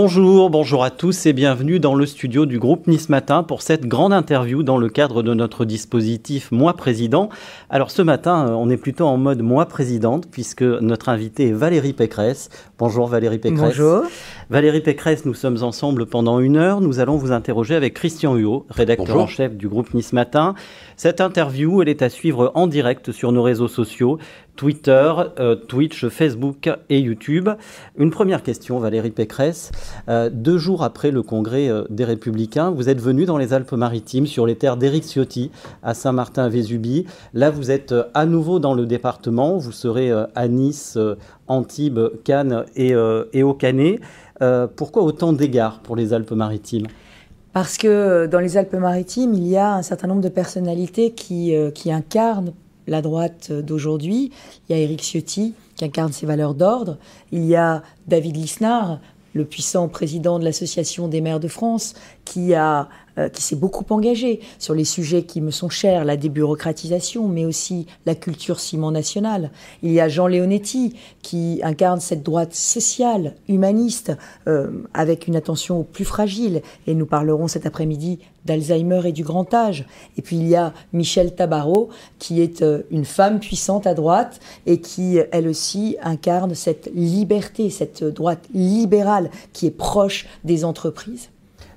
Bonjour, bonjour à tous et bienvenue dans le studio du groupe Nice Matin pour cette grande interview dans le cadre de notre dispositif Moi Président. Alors ce matin, euh, on est plutôt en mode Moi Présidente puisque notre invité est Valérie Pécresse. Bonjour Valérie Pécresse. Bonjour. Valérie Pécresse, nous sommes ensemble pendant une heure. Nous allons vous interroger avec Christian Huot, rédacteur en chef du groupe Nice Matin. Cette interview, elle est à suivre en direct sur nos réseaux sociaux. Twitter, euh, Twitch, Facebook et YouTube. Une première question, Valérie Pécresse. Euh, deux jours après le congrès euh, des Républicains, vous êtes venu dans les Alpes-Maritimes, sur les terres d'Éric Ciotti, à Saint-Martin-Vésubie. Là, vous êtes à nouveau dans le département. Vous serez à Nice, Antibes, Cannes et, au Canet. pourquoi autant d'égards pour les Alpes-Maritimes? Parce que dans les Alpes-Maritimes, il y a un certain nombre de personnalités qui incarnent la droite d'aujourd'hui. Il y a Éric Ciotti qui incarne ses valeurs d'ordre. Il y a David Lisnard, le puissant président de l'Association des maires de France, qui a euh, qui s'est beaucoup engagé sur les sujets qui me sont chers, la débureaucratisation, mais aussi la culture ciment nationale. Il y a Jean Leonetti qui incarne cette droite sociale, humaniste, euh, avec une attention aux plus fragiles. Et nous parlerons cet après-midi d'Alzheimer et du grand âge. Et puis il y a Michel Tabarot, qui est euh, une femme puissante à droite et qui, elle aussi, incarne cette liberté, cette droite libérale qui est proche des entreprises.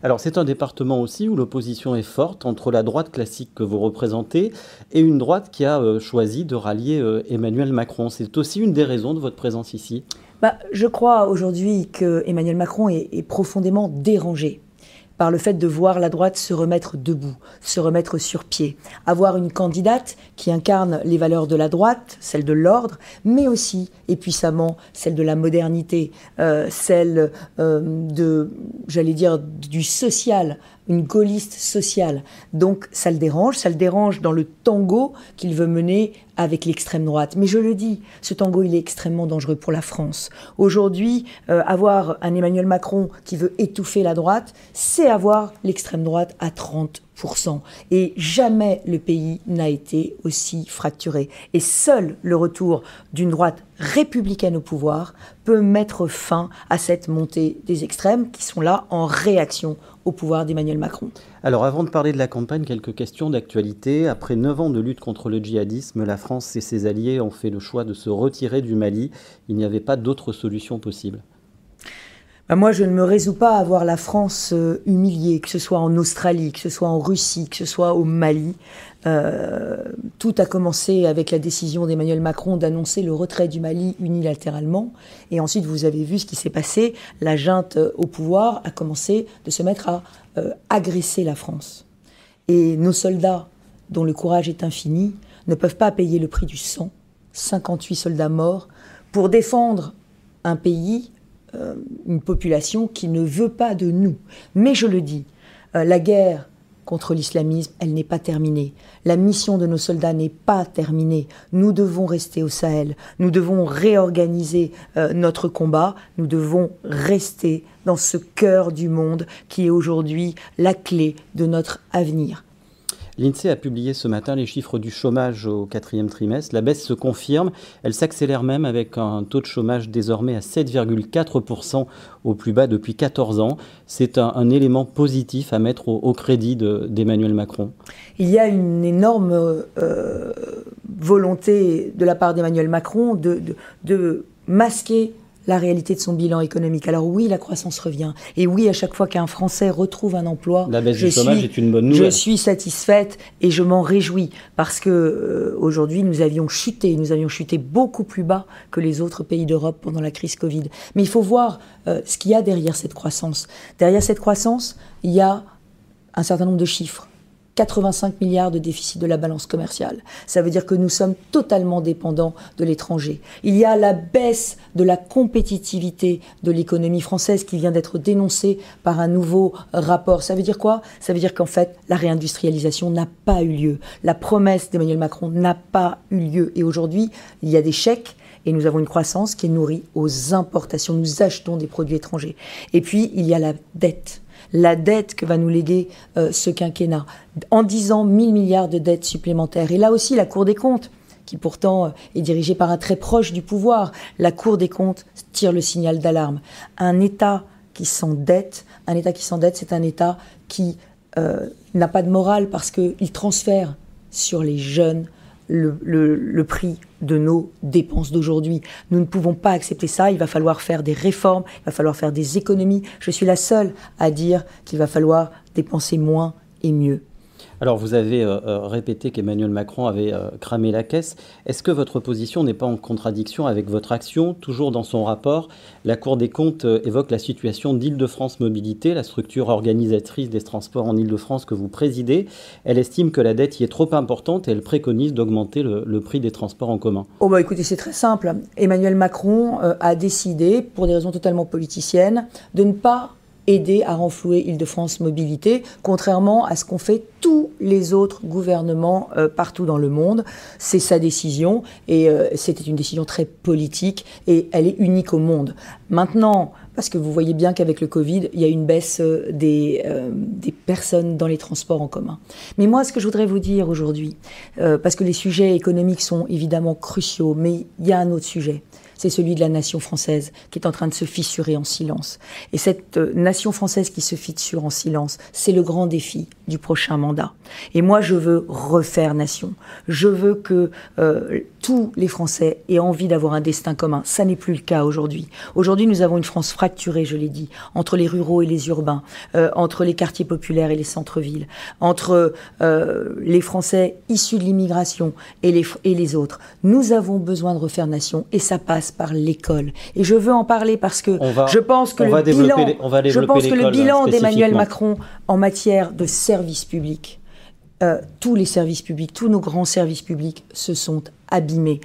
Alors c'est un département aussi où l'opposition est forte entre la droite classique que vous représentez et une droite qui a euh, choisi de rallier euh, Emmanuel Macron. C'est aussi une des raisons de votre présence ici? Bah, je crois aujourd'hui que Emmanuel Macron est profondément dérangé par le fait de voir la droite se remettre debout, se remettre sur pied, avoir une candidate qui incarne les valeurs de la droite, celle de l'ordre, mais aussi et puissamment celle de la modernité, euh, celle euh, de, j'allais dire, du social, une gaulliste sociale. Donc ça le dérange, ça le dérange dans le tango qu'il veut mener avec l'extrême droite. Mais je le dis, ce tango, il est extrêmement dangereux pour la France. Aujourd'hui, euh, avoir un Emmanuel Macron qui veut étouffer la droite, c'est avoir l'extrême droite à 30% et jamais le pays n'a été aussi fracturé. Et seul le retour d'une droite républicaine au pouvoir peut mettre fin à cette montée des extrêmes qui sont là en réaction au pouvoir d'Emmanuel Macron. Alors avant de parler de la campagne, quelques questions d'actualité. Après neuf ans de lutte contre le djihadisme, la France et ses alliés ont fait le choix de se retirer du Mali. Il n'y avait pas d'autre solution possible. Bah, moi, je ne me résous pas à voir la France euh, humiliée, que ce soit en Australie, que ce soit en Russie, que ce soit au Mali. Euh, tout a commencé avec la décision d'Emmanuel Macron d'annoncer le retrait du Mali unilatéralement. Et ensuite, vous avez vu ce qui s'est passé. La junte euh, au pouvoir a commencé de se mettre à agresser la France. Et nos soldats, dont le courage est infini, ne peuvent pas payer le prix du sang. 58 soldats morts pour défendre un pays euh, une population qui ne veut pas de nous. Mais je le dis, euh, la guerre contre l'islamisme, elle n'est pas terminée. La mission de nos soldats n'est pas terminée. Nous devons rester au Sahel. Nous devons réorganiser euh, notre combat. Nous devons rester dans ce cœur du monde qui est aujourd'hui la clé de notre avenir. L'INSEE a publié ce matin les chiffres du chômage au quatrième trimestre. La baisse se confirme. Elle s'accélère même avec un taux de chômage désormais à 7,4% au plus bas depuis 14 ans. C'est un, élément positif à mettre au, crédit d'Emmanuel Macron. Il y a une énorme euh, volonté de la part d'Emmanuel Macron de, de masquer la réalité de son bilan économique. Alors oui, la croissance revient. Et oui, à chaque fois qu'un Français retrouve un emploi, la baisse je du chômage suis, est une bonne nouvelle. Je suis satisfaite et je m'en réjouis parce que euh, aujourd'hui nous avions chuté, nous avions chuté beaucoup plus bas que les autres pays d'Europe pendant la crise Covid. Mais il faut voir euh, ce qu'il y a derrière cette croissance. Derrière cette croissance, il y a un certain nombre de chiffres. 85 milliards de déficit de la balance commerciale. Ça veut dire que nous sommes totalement dépendants de l'étranger. Il y a la baisse de la compétitivité de l'économie française qui vient d'être dénoncée par un nouveau rapport. Ça veut dire quoi? Ça veut dire qu'en fait, la réindustrialisation n'a pas eu lieu. La promesse d'Emmanuel Macron n'a pas eu lieu. Et aujourd'hui, il y a des chèques et nous avons une croissance qui est nourrie aux importations. Nous achetons des produits étrangers. Et puis, il y a la dette la dette que va nous léguer euh, ce quinquennat, en disant 1000 milliards de dettes supplémentaires. Et là aussi, la Cour des comptes, qui pourtant euh, est dirigée par un très proche du pouvoir, la Cour des comptes tire le signal d'alarme. Un État qui s'endette. C'est un État qui euh, n'a pas de morale parce qu'il transfère sur les jeunes le, prix de nos dépenses d'aujourd'hui. Nous ne pouvons pas accepter ça. Il va falloir faire des réformes, il va falloir faire des économies. Je suis la seule à dire qu'il va falloir dépenser moins et mieux. Alors vous avez euh, euh, répété qu'Emmanuel Macron avait euh, cramé la caisse. Est-ce que votre position n'est pas en contradiction avec votre action? Toujours dans son rapport, la Cour des comptes évoque la situation d'Île-de-France Mobilité, la structure organisatrice des transports en Île-de-France que vous présidez. Elle estime que la dette y est trop importante et elle préconise d'augmenter le, prix des transports en commun. Oh bah écoutez, c'est très simple. Emmanuel Macron a décidé, pour des raisons totalement politiciennes, de ne pas aider à renflouer Île-de-France Mobilité, contrairement à ce qu'ont fait tous les autres gouvernements euh, partout dans le monde. C'est sa décision et euh, c'était une décision très politique et elle est unique au monde. Maintenant, parce que vous voyez bien qu'avec le Covid, il y a une baisse euh, des, des personnes dans les transports en commun. Mais moi, ce que je voudrais vous dire aujourd'hui, parce que les sujets économiques sont évidemment cruciaux, mais il y a un autre sujet c'est celui de la nation française qui est en train de se fissurer en silence. Et cette euh, nation française qui se fissure en silence, c'est le grand défi du prochain mandat. Et moi, je veux refaire nation. Je veux que euh, tous les Français aient envie d'avoir un destin commun. Ça n'est plus le cas aujourd'hui. Aujourd'hui, nous avons une France fracturée, je l'ai dit, entre les ruraux et les urbains, euh, entre les quartiers populaires et les centres-villes, entre les Français issus de l'immigration et les, et les autres. Nous avons besoin de refaire nation et ça passe par l'école. Et je veux en parler parce que je pense que le bilan, je pense que le bilan d'Emmanuel Macron en matière de services publics, euh, tous les services publics, tous nos grands services publics se sont abîmés.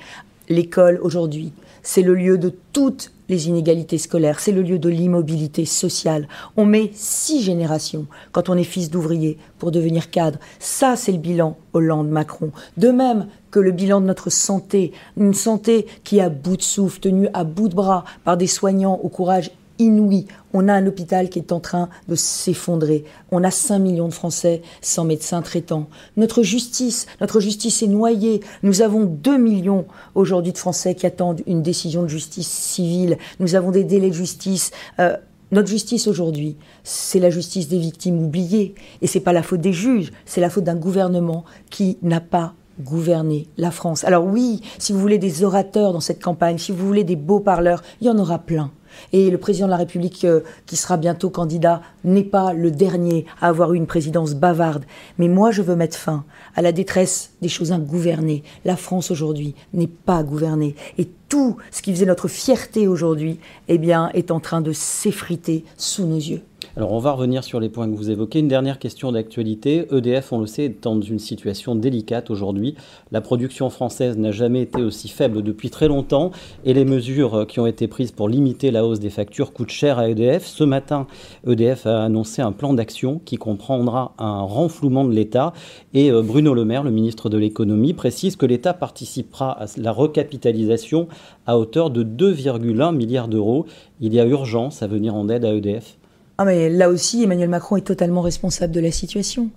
L'école aujourd'hui, c'est le lieu de toutes les inégalités scolaires, c'est le lieu de l'immobilité sociale. On met six générations quand on est fils d'ouvrier pour devenir cadre. Ça, c'est le bilan Hollande-Macron. De même que le bilan de notre santé, une santé qui est à bout de souffle, tenue à bout de bras par des soignants au courage inouï. On a un hôpital qui est en train de s'effondrer. On a 5 millions de Français sans médecin traitant. Notre justice, notre justice est noyée. Nous avons 2 millions aujourd'hui de Français qui attendent une décision de justice civile. Nous avons des délais de justice. Euh, notre justice aujourd'hui, c'est la justice des victimes oubliées. Et c'est pas la faute des juges, c'est la faute d'un gouvernement qui n'a pas gouverné la France. Alors oui, si vous voulez des orateurs dans cette campagne, si vous voulez des beaux parleurs, il y en aura plein. Et le président de la République, euh, qui sera bientôt candidat, n'est pas le dernier à avoir eu une présidence bavarde. Mais moi, je veux mettre fin à la détresse des choses ingouvernées. La France aujourd'hui n'est pas gouvernée. Et tout ce qui faisait notre fierté aujourd'hui, eh bien, est en train de s'effriter sous nos yeux. Alors on va revenir sur les points que vous évoquez. Une dernière question d'actualité. EDF, on le sait, est dans une situation délicate aujourd'hui. La production française n'a jamais été aussi faible depuis très longtemps et les mesures qui ont été prises pour limiter la hausse des factures coûtent cher à EDF. Ce matin, EDF a annoncé un plan d'action qui comprendra un renflouement de l'État et euh, Bruno Le Maire, le ministre de l'économie, précise que l'État participera à la recapitalisation à hauteur de 2,1 milliards d'euros. Il y a urgence à venir en aide à EDF. Ah mais là aussi, Emmanuel Macron est totalement responsable de la situation.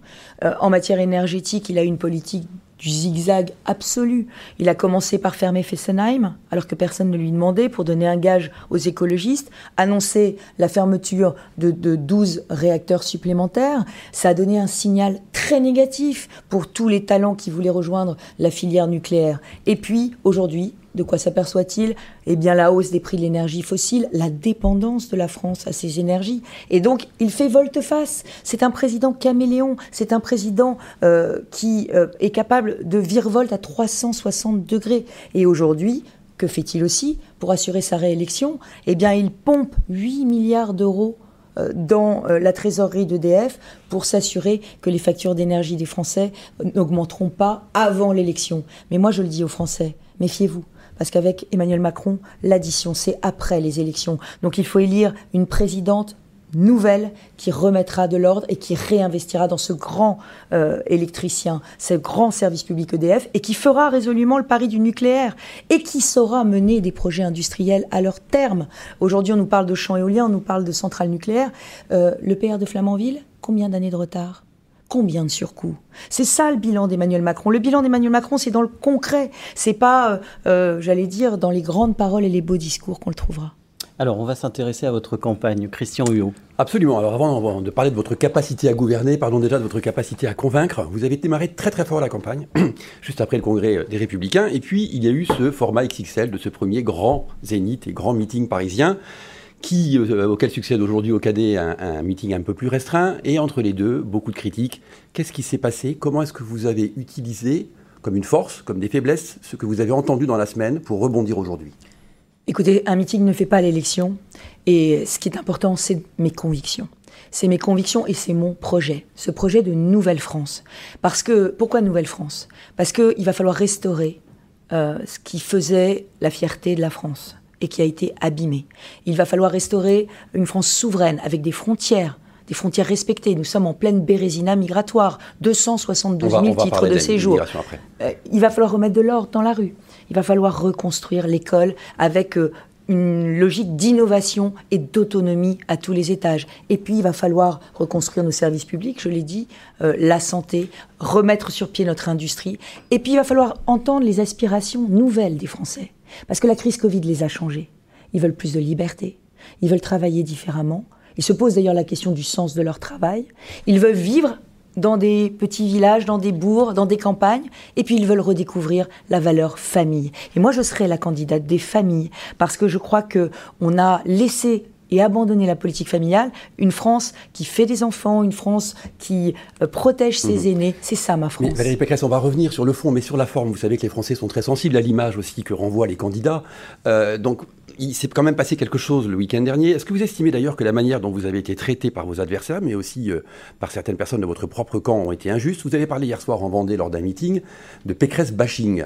Euh, en matière énergétique, il a une politique du zigzag absolu. Il a commencé par fermer Fessenheim, alors que personne ne lui demandait, pour donner un gage aux écologistes, annoncer la fermeture de, de 12 réacteurs supplémentaires. Ça a donné un signal très négatif pour tous les talents qui voulaient rejoindre la filière nucléaire. Et puis, aujourd'hui, de quoi s'aperçoit-il? Eh bien, la hausse des prix de l'énergie fossile, la dépendance de la France à ces énergies. Et donc, il fait volte-face. C'est un président caméléon. C'est un président euh, qui euh, est capable de virevolte à 360 degrés. Et aujourd'hui, que fait-il aussi pour assurer sa réélection? Eh bien, il pompe 8 milliards d'euros euh, dans la trésorerie d'EDF pour s'assurer que les factures d'énergie des Français n'augmenteront pas avant l'élection. Mais moi, je le dis aux Français, méfiez-vous. Parce qu'avec Emmanuel Macron, l'addition, c'est après les élections. Donc il faut élire une présidente nouvelle qui remettra de l'ordre et qui réinvestira dans ce grand euh, électricien, ce grand service public EDF et qui fera résolument le pari du nucléaire et qui saura mener des projets industriels à leur terme. Aujourd'hui, on nous parle de champs éoliens, on nous parle de centrales nucléaires. Euh, le PR de Flamanville, combien d'années de retard? Combien de surcoûts? C'est ça le bilan d'Emmanuel Macron. Le bilan d'Emmanuel Macron, c'est dans le concret. C'est pas, euh, euh, j'allais dire, dans les grandes paroles et les beaux discours qu'on le trouvera. Alors, on va s'intéresser à votre campagne, Christian Huot. Absolument. Alors, avant de parler de votre capacité à gouverner, parlons déjà de votre capacité à convaincre. Vous avez démarré très très fort la campagne, juste après le congrès des Républicains. Et puis, il y a eu ce format XXL de ce premier grand zénith et grand meeting parisien qui, euh, auquel succède aujourd'hui au Cadet un, meeting un peu plus restreint, et entre les deux, beaucoup de critiques. Qu'est-ce qui s'est passé? Comment est-ce que vous avez utilisé, comme une force, comme des faiblesses, ce que vous avez entendu dans la semaine pour rebondir aujourd'hui? Écoutez, un meeting ne fait pas l'élection. Et ce qui est important, c'est mes convictions. C'est mes convictions et c'est mon projet, ce projet de Nouvelle France. Parce que, pourquoi Nouvelle France? Parce qu'il va falloir restaurer euh, ce qui faisait la fierté de la France et qui a été abîmé. Il va falloir restaurer une France souveraine avec des frontières, des frontières respectées. Nous sommes en pleine bérésina migratoire, 272 000 titres de séjour. Euh, il va falloir remettre de l'ordre dans la rue il va falloir reconstruire l'école avec euh, une logique d'innovation et d'autonomie à tous les étages. Et puis, il va falloir reconstruire nos services publics, je l'ai dit, euh, la santé, remettre sur pied notre industrie. Et puis, il va falloir entendre les aspirations nouvelles des Français. Parce que la crise Covid les a changés. Ils veulent plus de liberté. Ils veulent travailler différemment. Ils se posent d'ailleurs la question du sens de leur travail. Ils veulent vivre dans des petits villages, dans des bourgs, dans des campagnes, et puis ils veulent redécouvrir la valeur famille. Et moi, je serai la candidate des familles, parce que je crois que on a laissé et abandonné la politique familiale, une France qui fait des enfants, une France qui euh, protège ses mhm. aînés, c'est ça ma France. Valérie Pécresse, on va revenir sur le fond, mais sur la forme. Vous savez que les Français sont très sensibles à l'image aussi que renvoient les candidats. Euh, donc il s'est quand même passé quelque chose le week-end dernier. Est-ce que vous estimez d'ailleurs que la manière dont vous avez été traité par vos adversaires, mais aussi euh, par certaines personnes de votre propre camp, ont été injustes? Vous avez parlé hier soir en Vendée lors d'un meeting de Pécresse bashing.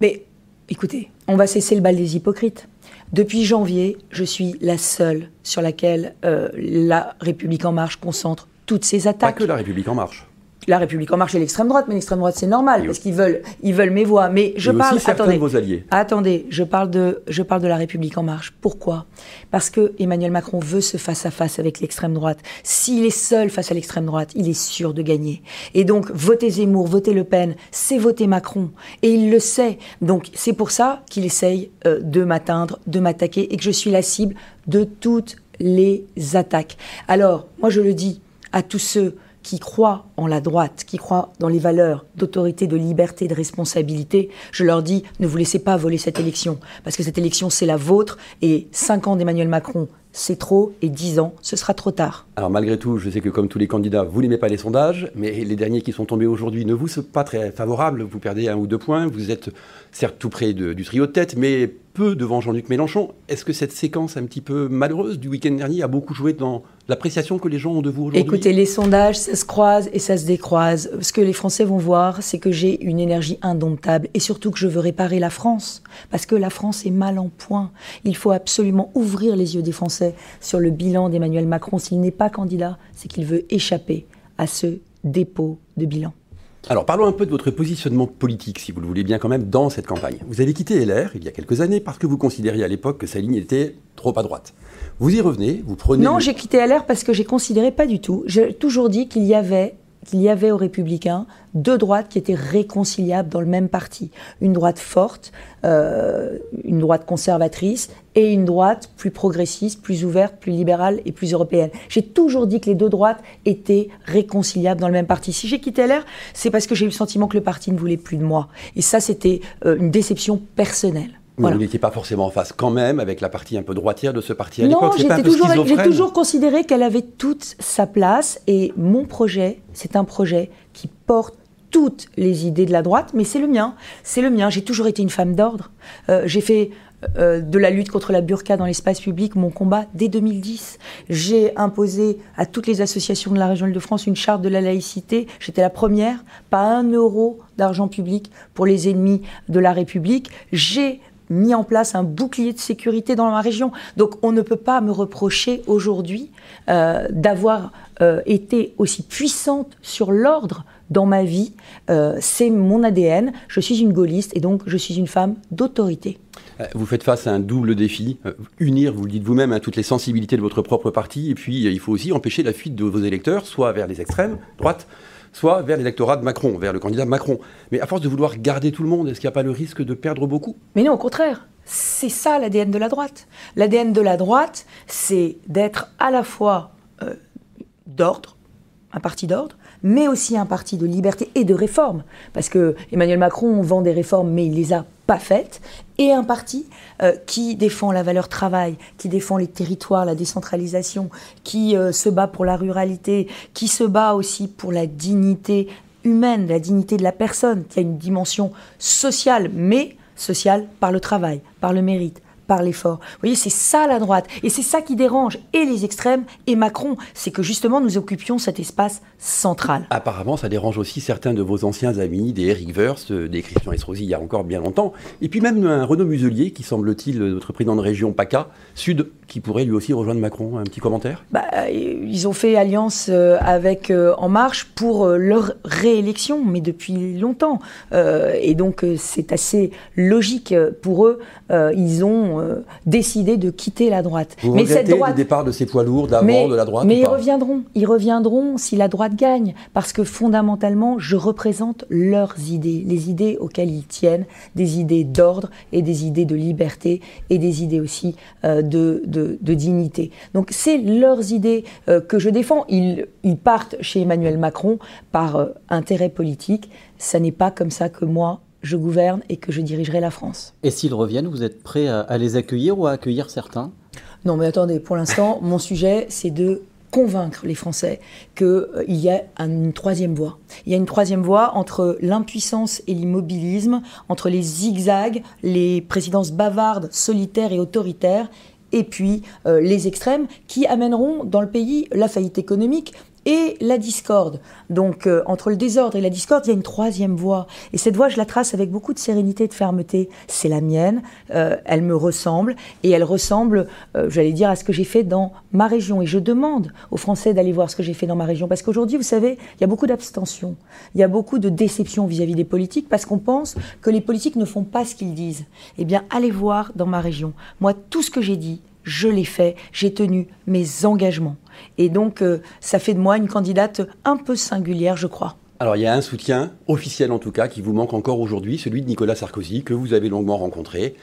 Mais écoutez, on va cesser le bal des hypocrites. Depuis janvier, je suis la seule sur laquelle euh, la République en marche concentre toutes ses attaques. Pas que la République en marche la République en marche et l'extrême droite, mais l'extrême droite c'est normal parce qu'ils veulent, ils veulent mes voix. Mais je parle. attendez, de vos alliés. Attendez, je parle de, je parle de la République en marche. Pourquoi? Parce que Emmanuel Macron veut ce face à face avec l'extrême droite. S'il est seul face à l'extrême droite, il est sûr de gagner. Et donc voter Zemmour, voter Le Pen, c'est voter Macron. Et il le sait. Donc c'est pour ça qu'il essaye euh, de m'atteindre, de m'attaquer, et que je suis la cible de toutes les attaques. Alors moi je le dis à tous ceux qui croient en la droite, qui croient dans les valeurs d'autorité, de liberté, de responsabilité, je leur dis ne vous laissez pas voler cette élection, parce que cette élection c'est la vôtre, et cinq ans d'Emmanuel Macron, c'est trop, et dix ans, ce sera trop tard. Alors malgré tout, je sais que comme tous les candidats, vous n'aimez pas les sondages, mais les derniers qui sont tombés aujourd'hui ne vous sont pas très favorables, vous perdez un ou deux points, vous êtes certes tout près du trio de tête, mais peu devant Jean-Luc Mélenchon. Est-ce que cette séquence un petit peu malheureuse du week-end dernier a beaucoup joué dans l'appréciation que les gens ont de vous aujourd'hui? Écoutez, les sondages, ça se croise et ça se décroise. Ce que les Français vont voir, c'est que j'ai une énergie indomptable et surtout que je veux réparer la France. Parce que la France est mal en point. Il faut absolument ouvrir les yeux des Français sur le bilan d'Emmanuel Macron. S'il n'est pas candidat, c'est qu'il veut échapper à ce dépôt de bilan. Alors parlons un peu de votre positionnement politique, si vous le voulez bien quand même, dans cette campagne. Vous avez quitté LR il y a quelques années parce que vous considériez à l'époque que sa ligne était trop à droite. Vous y revenez, vous prenez... Non, j'ai quitté LR parce que j'ai considéré pas du tout. J'ai toujours dit qu'il y avait qu'il y avait aux Républicains deux droites qui étaient réconciliables dans le même parti. Une droite forte, euh, une droite conservatrice et une droite plus progressiste, plus ouverte, plus libérale et plus européenne. J'ai toujours dit que les deux droites étaient réconciliables dans le même parti. Si j'ai quitté LR, c'est parce que j'ai eu le sentiment que le parti ne voulait plus de moi. Et ça, c'était euh, une déception personnelle. Mais vous n'étiez pas forcément en face quand même avec la partie un peu droitière de ce parti à l'époque. Non, j'ai toujours considéré qu'elle avait toute sa place et mon projet, c'est un projet qui porte toutes les idées de la droite, mais c'est le mien. C'est le mien. J'ai toujours été une femme d'ordre. Euh, j'ai fait euh, de la lutte contre la burqa dans l'espace public mon combat dès 2010. J'ai imposé à toutes les associations de la région de france une charte de la laïcité. J'étais la première. Pas un euro d'argent public pour les ennemis de la République. J'ai mis en place un bouclier de sécurité dans ma région. Donc on ne peut pas me reprocher aujourd'hui euh, d'avoir euh, été aussi puissante sur l'ordre dans ma vie. Euh, c'est mon ADN. Je suis une gaulliste et donc je suis une femme d'autorité. Vous faites face à un double défi, unir, vous le dites vous-même, à toutes les sensibilités de votre propre parti, et puis il faut aussi empêcher la fuite de vos électeurs, soit vers les extrêmes, droite, soit vers l'électorat de Macron, vers le candidat Macron. Mais à force de vouloir garder tout le monde, est-ce qu'il n'y a pas le risque de perdre beaucoup? Mais non, au contraire. c'est ça l'ADN de la droite. L'ADN de la droite, c'est d'être à la fois euh, d'ordre, un parti d'ordre, mais aussi un parti de liberté et de réforme. Parce que Emmanuel Macron vend des réformes, mais il les a pas faites. Et un parti euh, qui défend la valeur travail, qui défend les territoires, la décentralisation, qui euh, se bat pour la ruralité, qui se bat aussi pour la dignité humaine, la dignité de la personne, qui a une dimension sociale, mais sociale par le travail, par le mérite, par l'effort. Vous voyez, c'est ça la droite. Et c'est ça qui dérange et les extrêmes et Macron. C'est que justement, nous occupions cet espace central. Apparemment, ça dérange aussi certains de vos anciens amis, des Eric Verst, des Christian Estrosi, il y a encore bien longtemps. Et puis même un Renaud Muselier, qui semble-t-il notre président de région PACA, Sud, qui pourrait lui aussi rejoindre Macron. Un petit commentaire? Bah, Ils ont fait alliance euh, avec euh, En Marche pour euh, leur réélection, mais depuis longtemps. et donc, c'est assez logique pour eux. ils ont décidé de quitter la droite. Vous mais cette droite... le départ de ces poids lourds d'avant de la droite Mais ils reviendront. Ils reviendront si la droite gagne. Parce que fondamentalement, je représente leurs idées, les idées auxquelles ils tiennent, des idées d'ordre et des idées de liberté et des idées aussi de de, dignité. Donc c'est leurs idées euh, que je défends. Ils, partent chez Emmanuel Macron par euh, intérêt politique. Ça n'est pas comme ça que moi, je gouverne et que je dirigerai la France. Et s'ils reviennent, vous êtes prêt à, les accueillir ou à accueillir certains? Non, mais attendez, pour l'instant, mon sujet, c'est de convaincre les Français qu'il euh, y a une troisième voie. Il y a une troisième voie entre l'impuissance et l'immobilisme, entre les zigzags, les présidences bavardes, solitaires et autoritaires, et puis euh, les extrêmes qui amèneront dans le pays la faillite économique et la discorde. Donc euh, entre le désordre et la discorde, il y a une troisième voie. Et cette voie, je la trace avec beaucoup de sérénité et de fermeté. C'est la mienne, euh, elle me ressemble, et elle ressemble, j'allais dire, à ce que j'ai fait dans ma région. Et je demande aux Français d'aller voir ce que j'ai fait dans ma région, parce qu'aujourd'hui, vous savez, il y a beaucoup d'abstention, il y a beaucoup de déception vis-à-vis -vis des politiques, parce qu'on pense que les politiques ne font pas ce qu'ils disent. Eh bien, allez voir dans ma région. Moi, tout ce que j'ai dit, je l'ai fait, j'ai tenu mes engagements. Et donc, euh, ça fait de moi une candidate un peu singulière, je crois. Alors, il y a un soutien officiel en tout cas qui vous manque encore aujourd'hui, celui de Nicolas Sarkozy, que vous avez longuement rencontré.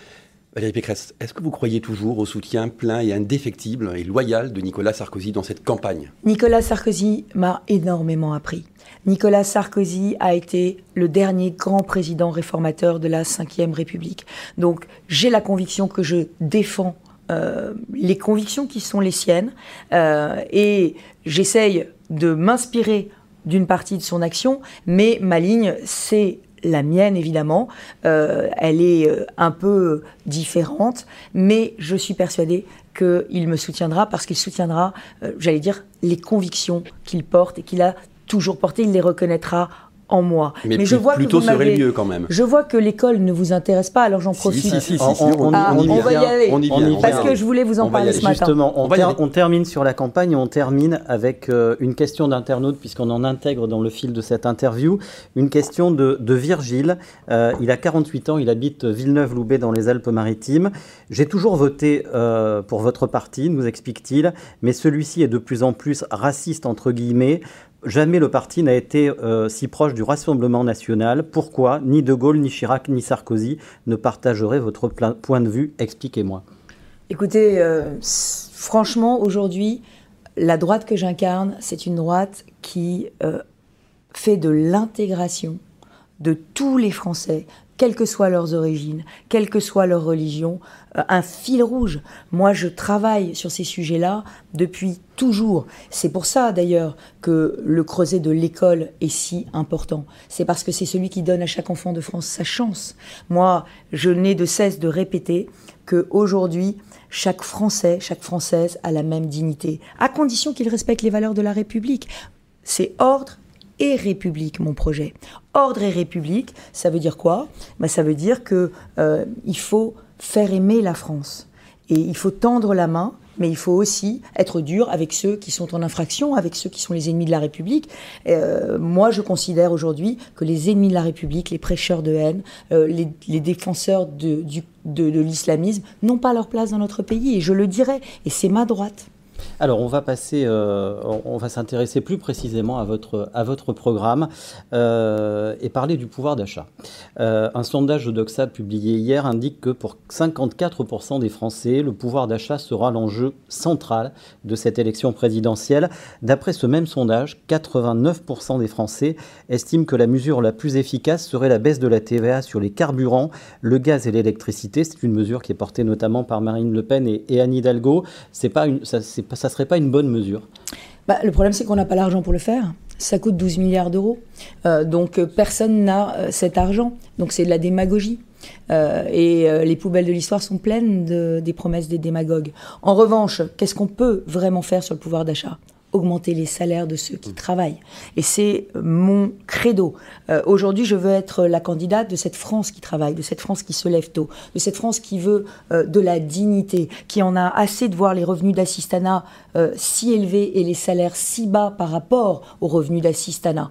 Valérie Pécresse, est-ce que vous croyez toujours au soutien plein et indéfectible et loyal de Nicolas Sarkozy dans cette campagne? Nicolas Sarkozy m'a énormément appris. Nicolas Sarkozy a été le dernier grand président réformateur de la Ve République. Donc j'ai la conviction que je défends euh, les convictions qui sont les siennes euh, et j'essaye de m'inspirer d'une partie de son action, mais ma ligne, c'est la mienne évidemment. Euh, elle est un peu différente, mais je suis persuadée qu'il me soutiendra parce qu'il soutiendra, j'allais dire, les convictions qu'il porte et qu'il a toujours portées. Il les reconnaîtra en moi. Mais, je vois plutôt que serait mieux quand même. Je vois que l'école ne vous intéresse pas, alors j'en profite. Si, si, si, on, va y aller. On y vient, parce que je voulais vous en parler ce matin. Justement, on, termine sur la campagne, on termine avec euh, une question d'internaute, puisqu'on en intègre dans le fil de cette interview, une question de, Virgile. Euh, il a 48 ans, il habite Villeneuve-Loubet dans les Alpes-Maritimes. J'ai toujours voté euh, pour votre parti, nous explique-t-il, mais celui-ci est de plus en plus raciste, entre guillemets. Jamais le parti n'a été euh, si proche du Rassemblement national. Pourquoi ni De Gaulle, ni Chirac, ni Sarkozy ne partageraient votre point de vue? Expliquez-moi. Écoutez, euh, franchement, aujourd'hui, la droite que j'incarne, c'est une droite qui euh, fait de l'intégration de tous les Français, quelles que soient leurs origines, quelle que soit leur religion, euh, un fil rouge. Moi, je travaille sur ces sujets-là depuis toujours. C'est pour ça, d'ailleurs, que le creuset de l'école est si important. C'est parce que c'est celui qui donne à chaque enfant de France sa chance. Moi, je n'ai de cesse de répéter que aujourd'hui, chaque Français, chaque Française a la même dignité, à condition qu'il respecte les valeurs de la République. C'est ordre, et République, mon projet. Ordre et République, ça veut dire quoi? Ben, Ça veut dire qu'il euh, faut faire aimer la France. Et il faut tendre la main, mais il faut aussi être dur avec ceux qui sont en infraction, avec ceux qui sont les ennemis de la République. Euh, moi, je considère aujourd'hui que les ennemis de la République, les prêcheurs de haine, euh, les, défenseurs de, de l'islamisme n'ont pas leur place dans notre pays. Et je le dirai. Et c'est ma droite. Alors, on va passer, euh, on va s'intéresser plus précisément à votre, à votre programme euh, et parler du pouvoir d'achat. Euh, un sondage de Doxa publié hier indique que pour 54% des Français, le pouvoir d'achat sera l'enjeu central de cette élection présidentielle. D'après ce même sondage, 89% des Français estiment que la mesure la plus efficace serait la baisse de la TVA sur les carburants, le gaz et l'électricité. C'est une mesure qui est portée notamment par Marine Le Pen et, Anne Hidalgo. Serait pas une bonne mesure bah, Le problème, c'est qu'on n'a pas l'argent pour le faire. Ça coûte 12 milliards d'euros. Euh, donc euh, personne n'a euh, cet argent. Donc c'est de la démagogie. et les poubelles de l'histoire sont pleines des promesses des démagogues. En revanche, qu'est-ce qu'on peut vraiment faire sur le pouvoir d'achat? Augmenter les salaires de ceux qui travaillent. Et c'est mon credo. Euh, aujourd'hui, je veux être la candidate de cette France qui travaille, de cette France qui se lève tôt, de cette France qui veut euh, de la dignité, qui en a assez de voir les revenus d'assistanat euh, si élevés et les salaires si bas par rapport aux revenus d'assistanat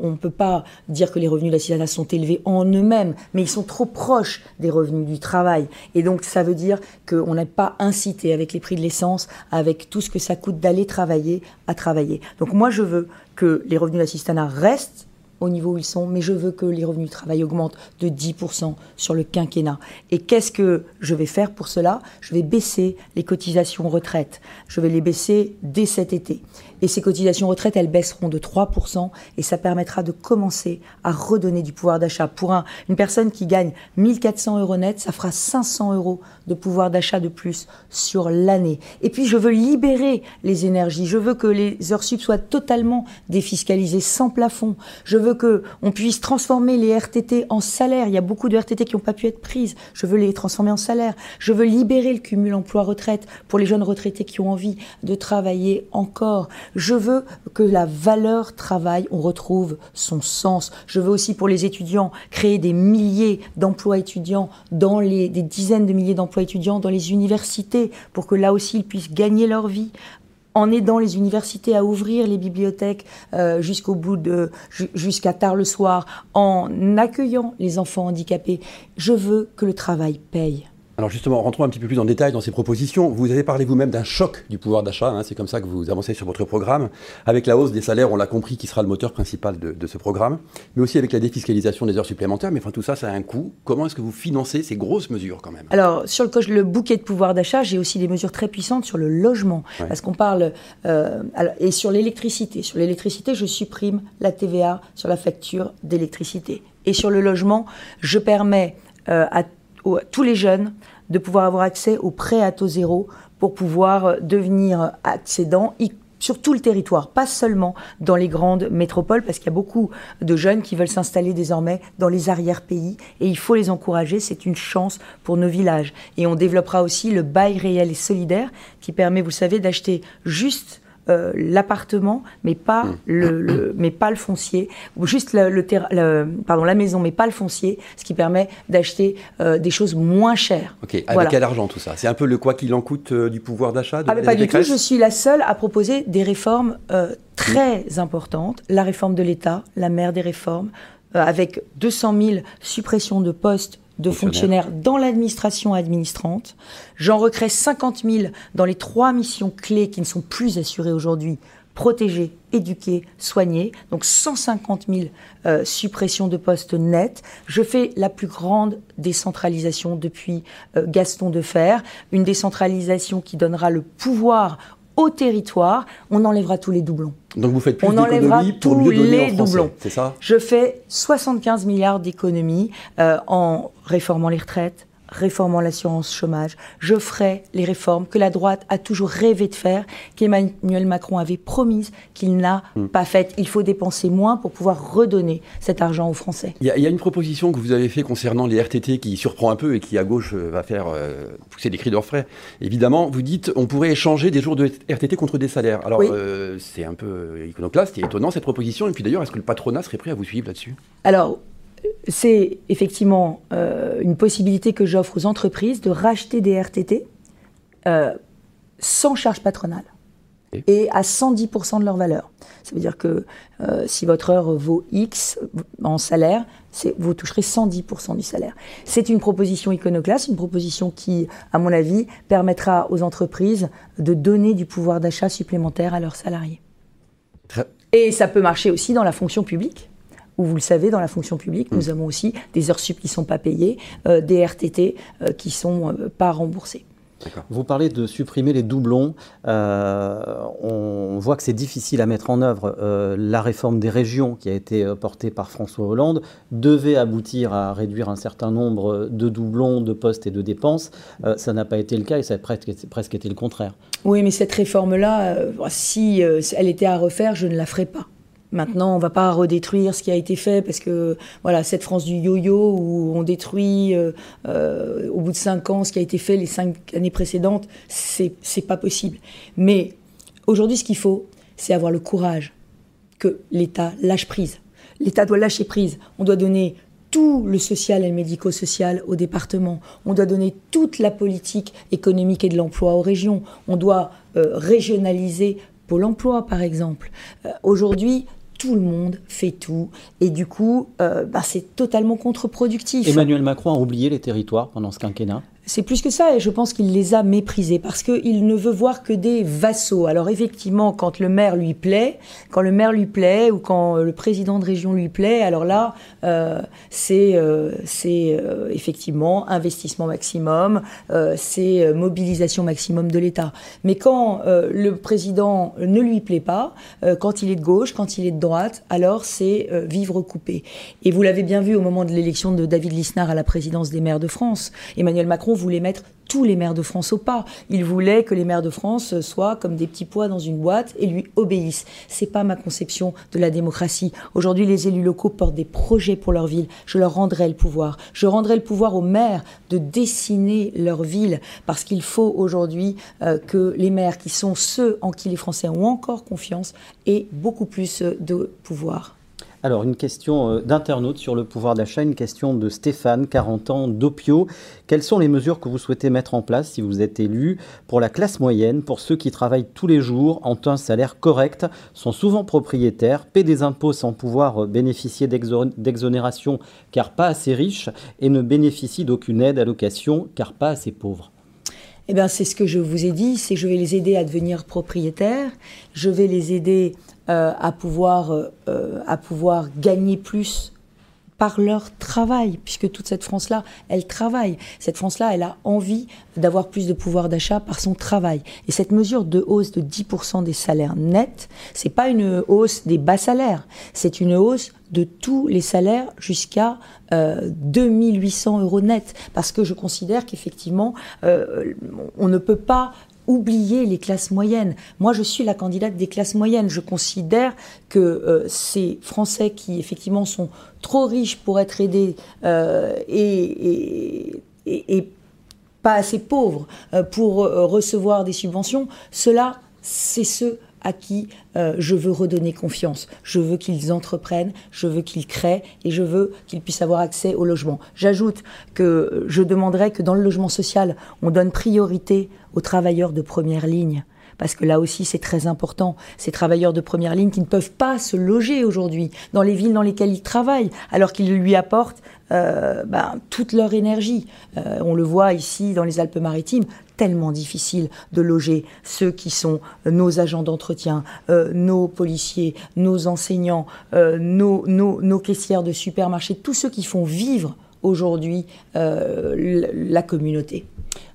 on ne peut pas dire que les revenus de la sont élevés en eux-mêmes, mais ils sont trop proches des revenus du travail. Et donc, ça veut dire qu'on n'est pas incité, avec les prix de l'essence, avec tout ce que ça coûte d'aller travailler, à travailler. Donc, moi, je veux que les revenus d'assistanat restent au niveau où ils sont, mais je veux que les revenus du travail augmentent de 10% sur le quinquennat. Et qu'est-ce que je vais faire pour cela? Je vais baisser les cotisations retraite. Je vais les baisser dès cet été. Et ces cotisations retraite, elles baisseront de 3% et ça permettra de commencer à redonner du pouvoir d'achat. Pour une personne qui gagne 1400 euros net, ça fera 500 euros de pouvoir d'achat de plus sur l'année. Et puis je veux libérer les énergies. Je veux que les heures sup soient totalement défiscalisées, sans plafond. Je veux que on puisse transformer les RTT en salaire. Il y a beaucoup de RTT qui n'ont pas pu être prises. Je veux les transformer en salaire. Je veux libérer le cumul emploi-retraite pour les jeunes retraités qui ont envie de travailler encore. Je veux que la valeur travail, on retrouve son sens. Je veux aussi pour les étudiants créer des milliers d'emplois étudiants dans les, des dizaines de milliers d'emplois étudiants dans les universités pour que là aussi ils puissent gagner leur vie en aidant les universités à ouvrir les bibliothèques euh, jusqu'au bout de jusqu'à tard le soir, en accueillant les enfants handicapés. Je veux que le travail paye. Alors justement, rentrons un petit peu plus en détail dans ces propositions. Vous avez parlé vous-même d'un choc du pouvoir d'achat, hein, c'est comme ça que vous avancez sur votre programme. Avec la hausse des salaires, on l'a compris, qui sera le moteur principal de, ce programme, mais aussi avec la défiscalisation des heures supplémentaires. Mais enfin, tout ça, ça a un coût. Comment est-ce que vous financez ces grosses mesures quand même? Alors, sur le, le, bouquet de pouvoir d'achat, j'ai aussi des mesures très puissantes sur le logement. Parce qu'on parle... Euh, et sur l'électricité. Sur l'électricité, je supprime la TVA sur la facture d'électricité. Et sur le logement, je permets euh, à tous les jeunes de pouvoir avoir accès au prêt à taux zéro pour pouvoir devenir accédant sur tout le territoire, pas seulement dans les grandes métropoles, parce qu'il y a beaucoup de jeunes qui veulent s'installer désormais dans les arrière-pays, et il faut les encourager, c'est une chance pour nos villages. Et on développera aussi le bail réel et solidaire, qui permet, vous savez, d'acheter juste euh, l'appartement, mais pas mmh. le, mais pas le foncier, ou juste le, pardon, la maison, mais pas le foncier, ce qui permet d'acheter euh, des choses moins chères. Ok, avec quel argent tout ça? C'est un peu le quoi qu'il en coûte euh, du pouvoir d'achat ah, Pas du tout, je suis la seule à proposer des réformes très mmh. importantes. La réforme de l'État, la mère des réformes, avec 200 000 suppressions de postes de fonctionnaires dans l'administration administrante. J'en recrée 50 000 dans les trois missions clés qui ne sont plus assurées aujourd'hui protéger, éduquer, soigner. Donc 150 000 euh, suppressions de postes nets. Je fais la plus grande décentralisation depuis euh, Gaston Defer, une décentralisation qui donnera le pouvoir au territoire. On enlèvera tous les doublons. Donc vous faites plus d'économies pour mieux donner en doublons. c'est ça? Je fais 75 milliards d'économies euh, en réformant les retraites, réformant l'assurance chômage. Je ferai les réformes que la droite a toujours rêvé de faire, qu'Emmanuel Macron avait promises, qu'il n'a hmm. pas faites. Il faut dépenser moins pour pouvoir redonner cet argent aux Français. Il y, a une proposition que vous avez faite concernant les RTT qui surprend un peu et qui à gauche euh, va faire euh, pousser des cris d'orfraie. Évidemment, vous dites on pourrait échanger des jours de RTT contre des salaires. Alors euh, c'est un peu iconoclaste et étonnant cette proposition. Et puis d'ailleurs, est-ce que le patronat serait prêt à vous suivre là-dessus? Alors c'est effectivement euh, une possibilité que j'offre aux entreprises de racheter des RTT euh, sans charge patronale. et à 110% de leur valeur. Ça veut dire que euh, si votre heure vaut X en salaire, vous toucherez 110% du salaire. C'est une proposition iconoclaste, une proposition qui, à mon avis, permettra aux entreprises de donner du pouvoir d'achat supplémentaire à leurs salariés. Et ça peut marcher aussi dans la fonction publique où vous le savez, dans la fonction publique, nous mm. avons aussi des heures sup qui ne sont pas payées, euh, des RTT euh, qui ne sont pas remboursés. Vous parlez de supprimer les doublons. Euh, on voit que c'est difficile à mettre en œuvre. Euh, la réforme des régions qui a été euh, portée par François Hollande devait aboutir à réduire un certain nombre de doublons, de postes et de dépenses. ça n'a pas été le cas et ça a presque, presque été le contraire. Oui, mais cette réforme-là, si elle était à refaire, je ne la ferais pas. Maintenant, on ne va pas redétruire ce qui a été fait parce que voilà, cette France du yo-yo où on détruit euh, euh, au bout de cinq ans ce qui a été fait les cinq années précédentes, c'est c'est pas possible. Mais aujourd'hui, ce qu'il faut, c'est avoir le courage que l'État lâche prise. L'État doit lâcher prise. On doit donner tout le social et le médico-social au département. On doit donner toute la politique économique et de l'emploi aux régions. On doit euh, régionaliser Pôle emploi, par exemple. Aujourd'hui, tout le monde fait tout. Et du coup, euh, bah, c'est totalement contre-productif. Emmanuel Macron a oublié les territoires pendant ce quinquennat c'est plus que ça, et je pense qu'il les a méprisés, parce qu'il ne veut voir que des vassaux. Alors effectivement, quand le maire lui plaît, quand le maire lui plaît, ou quand le président de région lui plaît, alors là, euh, c'est euh, euh, effectivement investissement maximum, euh, c'est mobilisation maximum de l'État. Mais quand le président ne lui plaît pas, quand il est de gauche, quand il est de droite, alors c'est vivre coupé. Et vous l'avez bien vu au moment de l'élection de David Lisnard à la présidence des maires de France. Emmanuel Macron voulait mettre tous les maires de France au pas. Il voulait que les maires de France soient comme des petits pois dans une boîte et lui obéissent. C'est pas ma conception de la démocratie. Aujourd'hui, les élus locaux portent des projets pour leur ville. Je leur rendrai le pouvoir. Je rendrai le pouvoir aux maires de dessiner leur ville parce qu'il faut aujourd'hui euh, que les maires, qui sont ceux en qui les Français ont encore confiance, aient beaucoup plus de pouvoir. Alors, une question euh, d'internaute sur le pouvoir d'achat, une question de Stéphane, 40 ans, d'Opio. Quelles sont les mesures que vous souhaitez mettre en place si vous êtes élu pour la classe moyenne, pour ceux qui travaillent tous les jours, ont un salaire correct, sont souvent propriétaires, paient des impôts sans pouvoir euh, bénéficier d'exonération car pas assez riches et ne bénéficient d'aucune aide à location car pas assez pauvres? Eh bien, c'est ce que je vous ai dit, c'est je vais les aider à devenir propriétaires, je vais les aider euh, à, pouvoir, euh, à pouvoir gagner plus par leur travail, puisque toute cette France-là, elle travaille. Cette France-là, elle a envie d'avoir plus de pouvoir d'achat par son travail. Et cette mesure de hausse de 10% des salaires nets, c'est pas une hausse des bas salaires, c'est une hausse de tous les salaires jusqu'à euh, 2800 euros net, parce que je considère qu'effectivement, euh, on ne peut pas oublier les classes moyennes. Moi, je suis la candidate des classes moyennes. Je considère que euh, ces Français qui, effectivement, sont trop riches pour être aidés euh, et, pas assez pauvres euh, pour recevoir des subventions, cela, c'est ceux à qui euh, je veux redonner confiance. Je veux qu'ils entreprennent, je veux qu'ils créent et je veux qu'ils puissent avoir accès au logement. J'ajoute que je demanderai que dans le logement social, on donne priorité aux travailleurs de première ligne parce que là aussi c'est très important, ces travailleurs de première ligne qui ne peuvent pas se loger aujourd'hui dans les villes dans lesquelles ils travaillent, alors qu'ils lui apportent euh, ben, toute leur énergie. Euh, on le voit ici dans les Alpes-Maritimes, tellement difficile de loger ceux qui sont nos agents d'entretien, euh, nos policiers, nos enseignants, euh, nos, nos, nos, caissières de supermarché, tous ceux qui font vivre aujourd'hui euh, la communauté.